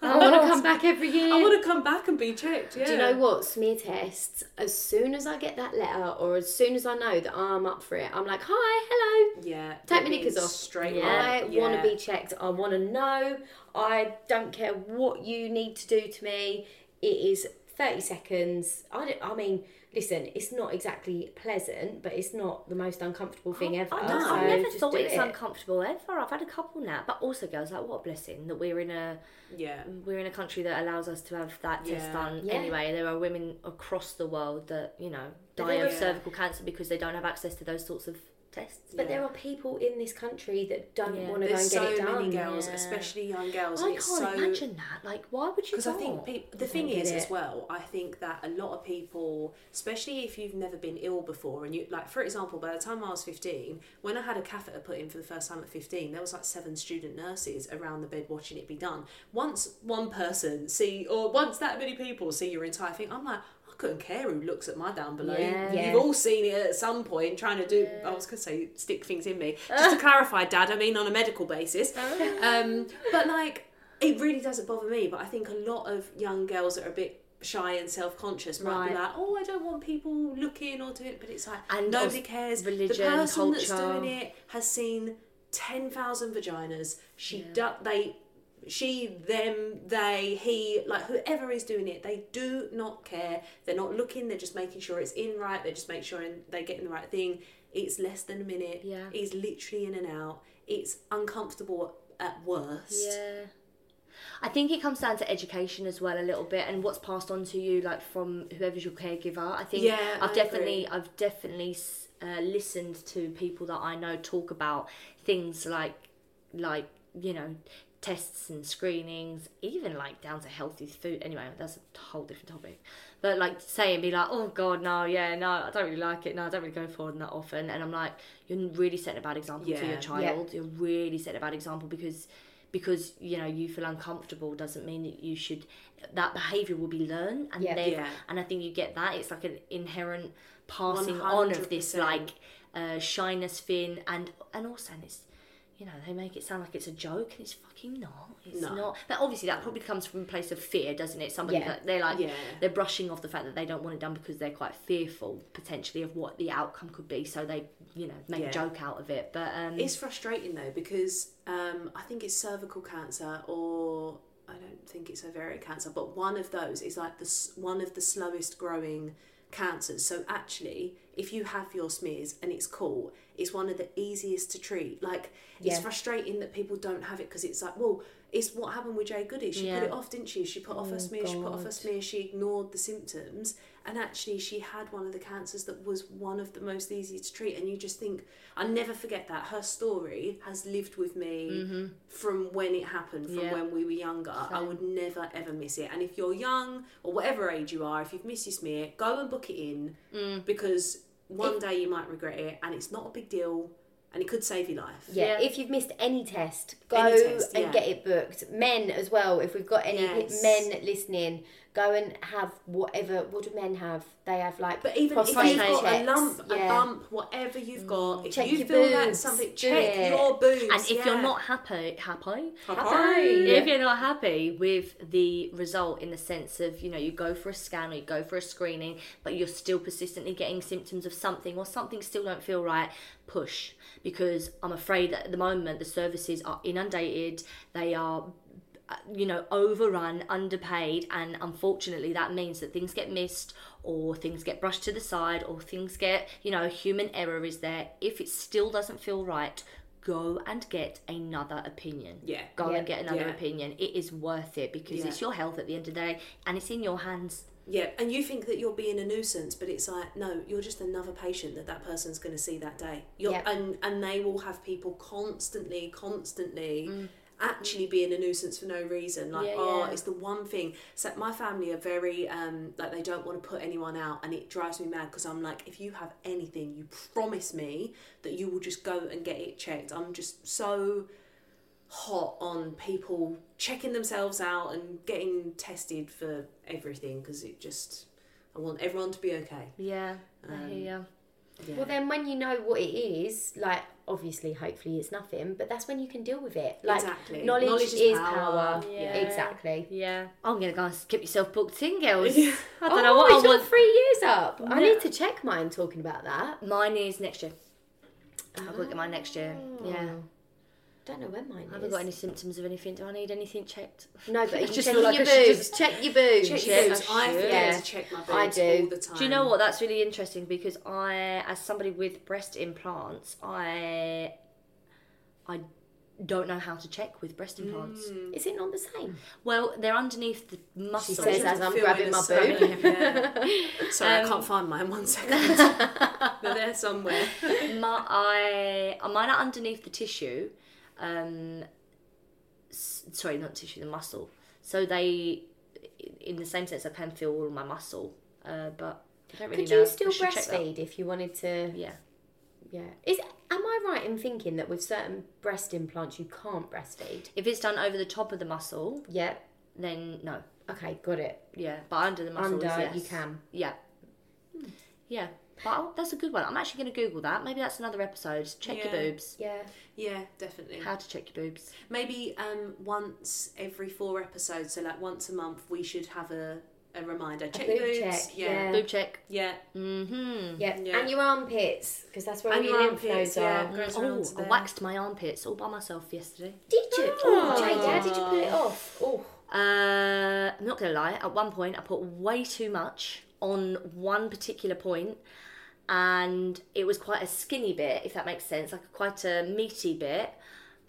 [SPEAKER 1] I want to come [LAUGHS] back every year.
[SPEAKER 3] I want to come back and be checked. Yeah.
[SPEAKER 1] Do you know what? Smear tests, as soon as I get that letter or as soon as I know that I'm up for it, I'm like, hi, hello.
[SPEAKER 3] Yeah.
[SPEAKER 1] Take my knickers off.
[SPEAKER 3] Straight
[SPEAKER 2] Yeah.
[SPEAKER 1] I
[SPEAKER 3] on.
[SPEAKER 1] want to be checked. I want to know. I don't care what you need to do to me. It is 30 seconds. I, don't, I mean, listen, it's not exactly pleasant, but it's not the most uncomfortable thing oh, ever.
[SPEAKER 2] I
[SPEAKER 3] know.
[SPEAKER 2] know. I've never thought it's
[SPEAKER 1] it.
[SPEAKER 2] uncomfortable ever. I've had a couple now, but also, girls, like what a blessing that we're in a
[SPEAKER 3] Yeah.
[SPEAKER 2] we're in a country that allows us to have that test done.
[SPEAKER 1] Yeah.
[SPEAKER 2] Anyway, there are women across the world that you know die of
[SPEAKER 3] are-
[SPEAKER 2] cervical cancer because they don't have access to those sorts of tests.
[SPEAKER 1] But
[SPEAKER 3] Yeah.
[SPEAKER 1] there are people in this country that don't
[SPEAKER 2] Yeah.
[SPEAKER 1] want to go and
[SPEAKER 3] There's
[SPEAKER 1] get
[SPEAKER 3] so
[SPEAKER 1] it done.
[SPEAKER 3] There's so many girls,
[SPEAKER 2] yeah.
[SPEAKER 3] especially young girls.
[SPEAKER 2] I can't
[SPEAKER 3] so
[SPEAKER 2] imagine that. Like, why would you?
[SPEAKER 3] because I think peop the thing is
[SPEAKER 1] it.
[SPEAKER 3] as well. I think that a lot of people, especially if you've never been ill before, and you like, for example, by the time I was fifteen, when I had a catheter put in for the first time at fifteen, there was like seven student nurses around the bed watching it be done. Once one person see, or once that many people see your entire thing, I'm like. I couldn't care who looks at my down below.
[SPEAKER 2] Yeah.
[SPEAKER 1] Yeah.
[SPEAKER 3] You've all seen it at some point trying to do, I was going to say stick things in me. Just to clarify, Dad, I mean on a medical basis. Um, but like, it really doesn't bother me. But I think a lot of young girls that are a bit shy and self conscious might be like, oh, I don't want people looking or doing it. But it's like,
[SPEAKER 2] And
[SPEAKER 3] nobody cares.
[SPEAKER 2] religion,
[SPEAKER 3] the person that's doing it has seen 10,000 vaginas. She,
[SPEAKER 2] Yeah.
[SPEAKER 3] do, they, she, them, they, he, like whoever is doing it, they do not care. They're not looking, they're just making sure it's in right, they're just making sure they're getting the right thing. It's less than a minute.
[SPEAKER 2] Yeah.
[SPEAKER 3] It's literally in and out. It's uncomfortable at worst.
[SPEAKER 2] Yeah. I think it comes down to education as well a little bit and what's passed on to you like from whoever's your caregiver. I think
[SPEAKER 3] Yeah,
[SPEAKER 2] I've
[SPEAKER 3] I
[SPEAKER 2] definitely
[SPEAKER 3] agree.
[SPEAKER 2] I've definitely uh, listened to people that I know talk about things like like you know tests and screenings, even like down to healthy food. Anyway, that's a whole different topic. But like say and be like, oh god, no, yeah, no, I don't really like it. No, I don't really go forward that often. And I'm like, you're really setting a bad example to
[SPEAKER 3] Yeah.
[SPEAKER 2] your
[SPEAKER 3] Yeah.
[SPEAKER 2] child. You're really setting a bad example because because you know you feel uncomfortable doesn't mean that you should that behavior will be learned and
[SPEAKER 1] Yeah.
[SPEAKER 3] Yeah.
[SPEAKER 2] and i think you get that it's like an inherent passing on of this like uh, shyness thing and and also and it's you know they make it sound like it's a joke and it's fucking not it's
[SPEAKER 3] No.
[SPEAKER 2] not but obviously that probably comes from a place of fear doesn't it somebody
[SPEAKER 1] Yeah.
[SPEAKER 2] that they're like
[SPEAKER 3] Yeah.
[SPEAKER 2] they're brushing off the fact that they don't want it done because they're quite fearful potentially of what the outcome could be so they you know make
[SPEAKER 3] Yeah.
[SPEAKER 2] a joke out of it but um
[SPEAKER 3] It's frustrating though because um, I think it's cervical cancer or I don't think it's ovarian cancer, but one of those is like the one of the slowest growing cancers. So actually, if you have your smears and it's cool, it's one of the easiest to treat. Like it's frustrating that people don't have it because it's like, well, it's what happened with Jade Goody. She
[SPEAKER 2] Yeah.
[SPEAKER 3] put it off, didn't she? She put off her oh, smear. She put off her smear. She ignored the symptoms, and actually, she had one of the cancers that was one of the most easy to treat. And you just think, I never forget that her story has lived with me mm-hmm. from when it happened, from
[SPEAKER 2] Yeah.
[SPEAKER 3] when we were younger. I would never ever miss it. And if you're young or whatever age you are, if you've missed your smear, go and book it in mm. because one day you might regret it, and it's not a big deal, and it could save your life.
[SPEAKER 1] Yeah,
[SPEAKER 2] Yeah.
[SPEAKER 1] if you've missed any test, go
[SPEAKER 3] Any test,
[SPEAKER 1] and
[SPEAKER 3] yeah.
[SPEAKER 1] get it booked. Men as well, if we've got any
[SPEAKER 3] Yes.
[SPEAKER 1] men listening, go and have whatever. What do men have? They have like
[SPEAKER 3] But even if you've
[SPEAKER 1] prostate
[SPEAKER 3] got a
[SPEAKER 1] checks.
[SPEAKER 3] lump, a bump, whatever you've got, mm. if
[SPEAKER 1] Check
[SPEAKER 3] you
[SPEAKER 1] your
[SPEAKER 3] feel that's
[SPEAKER 1] boobs.
[SPEAKER 3] something,
[SPEAKER 1] Do
[SPEAKER 3] check
[SPEAKER 1] it.
[SPEAKER 3] your boobs.
[SPEAKER 2] And if
[SPEAKER 3] yeah.
[SPEAKER 2] you're not happy, happy,
[SPEAKER 3] Happy.
[SPEAKER 2] if you're not happy with the result in the sense of you know you go for a scan or you go for a screening, but you're still persistently getting symptoms of something or something still don't feel right, push because I'm afraid that at the moment the services are inundated. They are you know overrun underpaid and unfortunately that means that things get missed or things get brushed to the side or things get you know human error is there if it still doesn't feel right go and get another opinion
[SPEAKER 3] Yeah.
[SPEAKER 2] go
[SPEAKER 1] Yeah.
[SPEAKER 2] and get another
[SPEAKER 3] Yeah.
[SPEAKER 2] opinion it is worth it because
[SPEAKER 3] Yeah.
[SPEAKER 2] it's your health at the end of the day and it's in your hands
[SPEAKER 3] Yeah, and you think that you're being a nuisance, but it's like no, you're just another patient that that person's going to see that day. You're,
[SPEAKER 1] Yep.
[SPEAKER 3] and and they will have people constantly, constantly.
[SPEAKER 2] Mm.
[SPEAKER 3] Actually, being a nuisance for no reason, like
[SPEAKER 2] Yeah,
[SPEAKER 3] oh,
[SPEAKER 2] yeah.
[SPEAKER 3] it's the one thing. So my family are very um like they don't want to put anyone out, and it drives me mad because I'm like, if you have anything, you promise me that you will just go and get it checked. I'm just so hot on people checking themselves out and getting tested for everything because it just I want everyone to be okay.
[SPEAKER 2] yeah i
[SPEAKER 3] Um,
[SPEAKER 2] hear you
[SPEAKER 3] Yeah.
[SPEAKER 1] Well, then when you know what it is, like obviously, hopefully it's nothing, but that's when you can deal with it. Like
[SPEAKER 3] Exactly.
[SPEAKER 1] knowledge,
[SPEAKER 3] Knowledge is
[SPEAKER 1] is,
[SPEAKER 3] power.
[SPEAKER 1] power.
[SPEAKER 2] Yeah.
[SPEAKER 1] Exactly.
[SPEAKER 2] yeah i'm gonna go and get yourself booked in girls i don't
[SPEAKER 1] oh,
[SPEAKER 2] know what
[SPEAKER 1] it's
[SPEAKER 2] i
[SPEAKER 1] got
[SPEAKER 2] want
[SPEAKER 1] three years up. I need to check mine. Talking about that.
[SPEAKER 2] mine is next year i've got get mine next year oh. yeah
[SPEAKER 1] Oh. Don't know when mine
[SPEAKER 2] I haven't
[SPEAKER 1] is.
[SPEAKER 2] got any symptoms of anything. Do I need anything checked?
[SPEAKER 1] No, but
[SPEAKER 2] I [LAUGHS]
[SPEAKER 1] you
[SPEAKER 2] just
[SPEAKER 1] check
[SPEAKER 2] feel like
[SPEAKER 1] your
[SPEAKER 2] I should
[SPEAKER 1] boobs.
[SPEAKER 2] just-
[SPEAKER 1] Check your boobs.
[SPEAKER 3] Check your boobs.
[SPEAKER 2] I
[SPEAKER 3] I forget
[SPEAKER 1] Yeah.
[SPEAKER 3] to check my boobs
[SPEAKER 1] I do.
[SPEAKER 3] all the time.
[SPEAKER 2] Do you know what? That's really interesting because I, as somebody with breast implants, I, I don't know how to check with breast implants.
[SPEAKER 1] Is it not the same?
[SPEAKER 2] Well, they're underneath the muscle.
[SPEAKER 3] She says
[SPEAKER 1] as I'm
[SPEAKER 3] fill
[SPEAKER 1] grabbing
[SPEAKER 3] in
[SPEAKER 1] my
[SPEAKER 3] a stomach,
[SPEAKER 1] boob. [LAUGHS]
[SPEAKER 3] yeah. Sorry, I
[SPEAKER 2] Um,
[SPEAKER 3] can't find mine. One second. [LAUGHS] They're there somewhere.
[SPEAKER 2] my, I, mine are underneath the tissue. Um, s- sorry, not tissue, the muscle. So they, in the same sense, I can feel all my muscle. Uh, but I don't really
[SPEAKER 1] Could
[SPEAKER 2] know.
[SPEAKER 1] you
[SPEAKER 2] I
[SPEAKER 1] still
[SPEAKER 2] should check that.
[SPEAKER 1] breastfeed if you wanted to?
[SPEAKER 2] Yeah.
[SPEAKER 1] Yeah. Is am I right in thinking that with certain breast implants you can't breastfeed?
[SPEAKER 2] If it's done over the top of the muscle,
[SPEAKER 1] Yeah.
[SPEAKER 2] then no.
[SPEAKER 1] Okay, got it.
[SPEAKER 2] Yeah, but under the muscle,
[SPEAKER 1] Under
[SPEAKER 2] yes.
[SPEAKER 1] you can.
[SPEAKER 2] Yeah. Yeah. But oh, that's a good one. I'm actually going to Google that. Maybe that's another episode. Check your boobs.
[SPEAKER 1] Yeah.
[SPEAKER 3] Yeah, definitely.
[SPEAKER 2] How to check your boobs.
[SPEAKER 3] Maybe um, once every four episodes, so like once a month, we should have a, a reminder. Check
[SPEAKER 1] boob
[SPEAKER 3] your boobs.
[SPEAKER 1] check,
[SPEAKER 3] Yeah.
[SPEAKER 1] yeah.
[SPEAKER 2] Boob check.
[SPEAKER 3] Yeah.
[SPEAKER 2] Mm-hmm.
[SPEAKER 1] Yeah.
[SPEAKER 3] Yeah.
[SPEAKER 1] And your armpits, because that's where
[SPEAKER 3] And
[SPEAKER 1] all
[SPEAKER 3] your
[SPEAKER 1] your lymph
[SPEAKER 3] armpits,
[SPEAKER 1] nodes
[SPEAKER 3] yeah.
[SPEAKER 1] are.
[SPEAKER 3] Goes
[SPEAKER 2] Oh, I waxed my armpits all by myself yesterday.
[SPEAKER 1] Did you? Oh,
[SPEAKER 3] Oh.
[SPEAKER 1] Jade, how did you pull it off? Oh.
[SPEAKER 2] Uh, I'm not going to lie. At one point, I put way too much on one particular point, and it was quite a skinny bit, if that makes sense, like quite a meaty bit.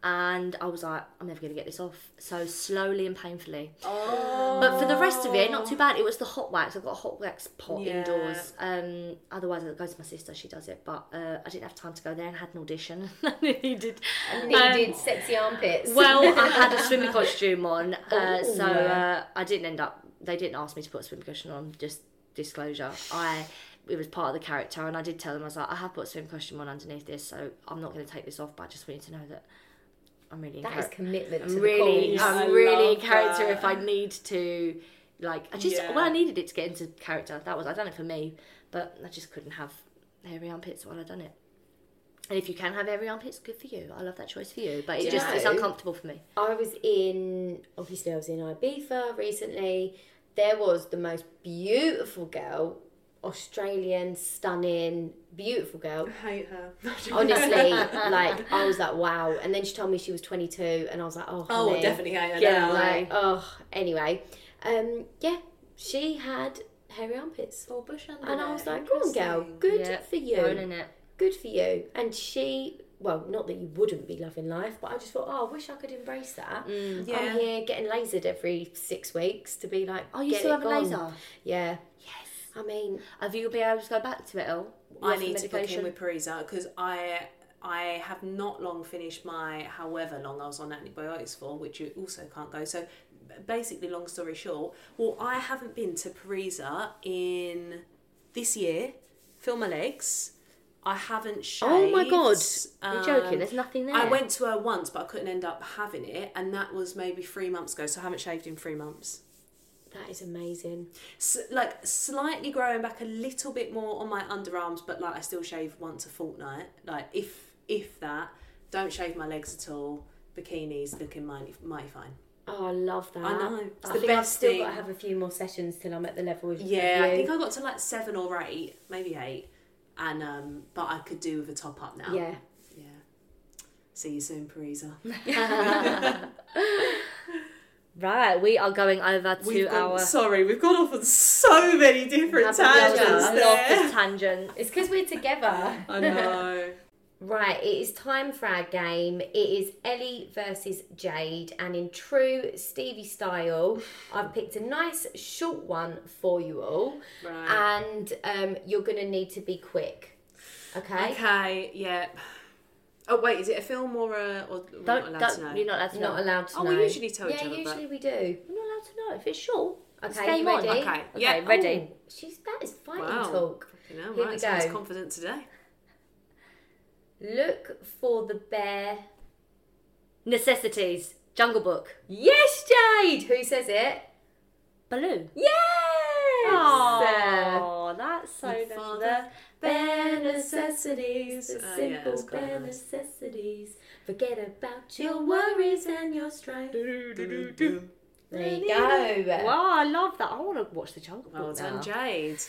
[SPEAKER 2] And I was like, I'm never going to get this off. So slowly and painfully.
[SPEAKER 3] Oh.
[SPEAKER 2] But for the rest of it, not too bad. It was the hot wax. I've got a hot wax pot
[SPEAKER 3] Yeah.
[SPEAKER 2] indoors. Um, otherwise, it goes to my sister. She does it. But uh, I didn't have time to go there and had an audition. I needed.
[SPEAKER 1] Needed sexy armpits.
[SPEAKER 2] Well, I had a [LAUGHS] swimming costume on, uh,
[SPEAKER 1] Oh.
[SPEAKER 2] so uh, I didn't end up. They didn't ask me to put a swimming costume on. Just disclosure, I it was part of the character, and I did tell them I was like, I have put a swim costume on underneath this, so I'm not going to take this off. But I just want you to know that I'm really in
[SPEAKER 1] that is
[SPEAKER 2] character.
[SPEAKER 1] commitment
[SPEAKER 2] I'm
[SPEAKER 1] the
[SPEAKER 2] really,
[SPEAKER 1] cause.
[SPEAKER 3] I
[SPEAKER 2] I'm really in character
[SPEAKER 3] that.
[SPEAKER 2] if I need to. Like I just
[SPEAKER 3] Yeah.
[SPEAKER 2] well, I needed it to get into character. That was I done it for me, but I just couldn't have hairy armpits while I done it. And if you can have hairy armpits, good for you. I love that choice for you. But
[SPEAKER 1] Do
[SPEAKER 2] it
[SPEAKER 1] you
[SPEAKER 2] just it's uncomfortable for me.
[SPEAKER 1] I was in, obviously, I was in Ibiza recently. There was the most beautiful girl, Australian, stunning, beautiful girl.
[SPEAKER 3] I hate her. [LAUGHS]
[SPEAKER 1] Honestly, [LAUGHS] like, I was like, wow. And then she told me she was 22, and I was like, oh,
[SPEAKER 3] Oh, definitely hate her
[SPEAKER 2] Get
[SPEAKER 3] now.
[SPEAKER 2] away.
[SPEAKER 1] Like, oh, anyway. Um, yeah, she had hairy armpits.
[SPEAKER 3] Full bush under
[SPEAKER 1] And I was like, go on, girl, good
[SPEAKER 2] Yeah,
[SPEAKER 1] for you.
[SPEAKER 2] Owning it.
[SPEAKER 1] Good for you. And she, well, not that you wouldn't be loving life, but I just thought, oh, I wish I could embrace that.
[SPEAKER 2] Mm.
[SPEAKER 3] Yeah.
[SPEAKER 1] I'm here getting lasered every six weeks to be like,
[SPEAKER 2] Oh, you
[SPEAKER 1] get
[SPEAKER 2] still
[SPEAKER 1] it
[SPEAKER 2] have a laser?
[SPEAKER 1] Yeah. I mean,
[SPEAKER 2] Have you been able to go back to it, El?
[SPEAKER 3] I need to book in with Parisa because I I have not long finished my however long I was on antibiotics for, which you also can't go. So basically, long story short, well, I haven't been to Parisa in this year. Feel my legs. I haven't shaved.
[SPEAKER 2] Oh my god! You're
[SPEAKER 3] Um,
[SPEAKER 2] joking. There's nothing there.
[SPEAKER 3] I went to her once, but I couldn't end up having it, and that was maybe three months ago. So I haven't shaved in three months.
[SPEAKER 1] That is amazing.
[SPEAKER 3] S- like slightly growing back a little bit more on my underarms, but like I still shave once a fortnight. Like if if that, don't shave my legs at all. Bikinis looking mighty mighty fine.
[SPEAKER 1] Oh, I love that.
[SPEAKER 3] I know. It's
[SPEAKER 1] I
[SPEAKER 3] the
[SPEAKER 1] think I've
[SPEAKER 3] best
[SPEAKER 1] still
[SPEAKER 3] thing.
[SPEAKER 1] got to have a few more sessions till I'm at the level of
[SPEAKER 3] Yeah, I think I got to like seven or eight, maybe eight, and um, but I could do with a top up now.
[SPEAKER 1] Yeah.
[SPEAKER 3] yeah. See you soon, Parisa. [LAUGHS] [LAUGHS]
[SPEAKER 2] Right, we are going over to
[SPEAKER 3] We've gone,
[SPEAKER 2] our
[SPEAKER 3] sorry, we've gone off on so many different
[SPEAKER 1] Have a pleasure.
[SPEAKER 3] tangents there.
[SPEAKER 2] of tangents.
[SPEAKER 1] It's because we're together.
[SPEAKER 3] I know. [LAUGHS]
[SPEAKER 1] Right, it is time for our game. It is Ellie versus Jade, and in true Stevie style, I've picked a nice short one for you all,
[SPEAKER 3] Right.
[SPEAKER 1] and um, you're going to need to be quick. Okay?
[SPEAKER 3] Okay, yeah. Oh wait, is it a film or a? Or we're not
[SPEAKER 2] Don't,
[SPEAKER 3] allowed
[SPEAKER 2] don't
[SPEAKER 3] to know.
[SPEAKER 2] you're not allowed to
[SPEAKER 1] Not
[SPEAKER 2] know.
[SPEAKER 1] allowed to
[SPEAKER 3] Oh,
[SPEAKER 1] know.
[SPEAKER 3] we usually tell each
[SPEAKER 1] yeah,
[SPEAKER 3] other, but-
[SPEAKER 1] usually we do.
[SPEAKER 2] We're not allowed to know. If it's short,
[SPEAKER 1] Okay,
[SPEAKER 2] game
[SPEAKER 1] you
[SPEAKER 2] on.
[SPEAKER 1] ready?
[SPEAKER 3] Okay,
[SPEAKER 2] Okay,
[SPEAKER 3] yeah.
[SPEAKER 2] ready.
[SPEAKER 1] Oh, she's that is fighting
[SPEAKER 3] Wow.
[SPEAKER 1] talk.
[SPEAKER 3] You know,
[SPEAKER 1] Here
[SPEAKER 3] right,
[SPEAKER 1] we go.
[SPEAKER 3] confident today.
[SPEAKER 1] Look for the bare.
[SPEAKER 2] Necessities. Jungle Book.
[SPEAKER 1] Yes, Jade. Who says it?
[SPEAKER 2] Baloo.
[SPEAKER 1] Yes.
[SPEAKER 2] Oh, that's so
[SPEAKER 3] My father,
[SPEAKER 1] Bare necessities, the
[SPEAKER 3] Oh,
[SPEAKER 1] simple
[SPEAKER 3] that's quite
[SPEAKER 1] bare
[SPEAKER 3] nice.
[SPEAKER 1] necessities. Forget about your worries and your strife. Do, do, do, There you go.
[SPEAKER 2] Wow, I love that. I want to watch the Jungle oh, Book
[SPEAKER 3] Well done,
[SPEAKER 2] now.
[SPEAKER 3] Jade.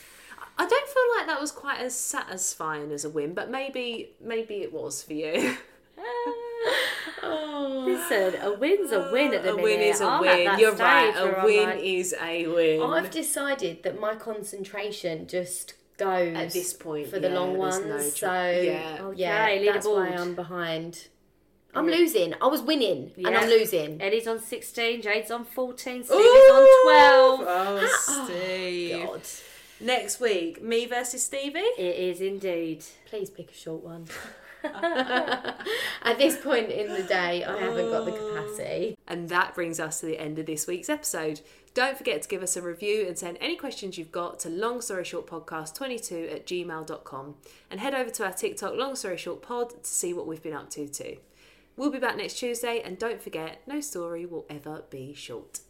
[SPEAKER 3] I don't feel like that was quite as satisfying as a win, but maybe maybe it was for you. [LAUGHS]
[SPEAKER 2] Um, Listen, oh. a win's a win at the
[SPEAKER 3] a
[SPEAKER 2] minute.
[SPEAKER 3] win is a
[SPEAKER 2] I'm at
[SPEAKER 3] win.
[SPEAKER 2] that
[SPEAKER 3] You're
[SPEAKER 2] stage
[SPEAKER 3] right. A win
[SPEAKER 2] like,
[SPEAKER 3] is a win.
[SPEAKER 1] I've decided that my concentration just goes
[SPEAKER 3] At this point,
[SPEAKER 1] for the
[SPEAKER 3] yeah,
[SPEAKER 1] long ones.
[SPEAKER 3] no
[SPEAKER 1] so
[SPEAKER 3] yeah.
[SPEAKER 2] Okay,
[SPEAKER 1] yeah, that's why. I'm behind. I'm losing. I was winning, and I'm losing.
[SPEAKER 2] Ellie's on 16, Jade's on 14, Stevie's
[SPEAKER 3] Ooh!
[SPEAKER 2] on 12.
[SPEAKER 3] Oh, Steve.
[SPEAKER 1] God,
[SPEAKER 3] Next week, me versus Stevie.
[SPEAKER 2] It is indeed.
[SPEAKER 1] please pick a short one. [LAUGHS] [LAUGHS] At this point in the day, I haven't got the capacity.
[SPEAKER 3] And that brings us to the end of this week's episode. Don't forget to give us a review and send any questions you've got to long story short podcast 22 at gmail.com. And head over to our TikTok long story short pod to see what we've been up to too. We'll be back next Tuesday, and don't forget, no story will ever be short.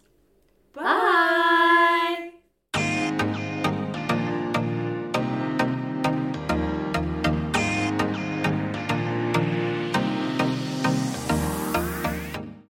[SPEAKER 3] Bye. Bye.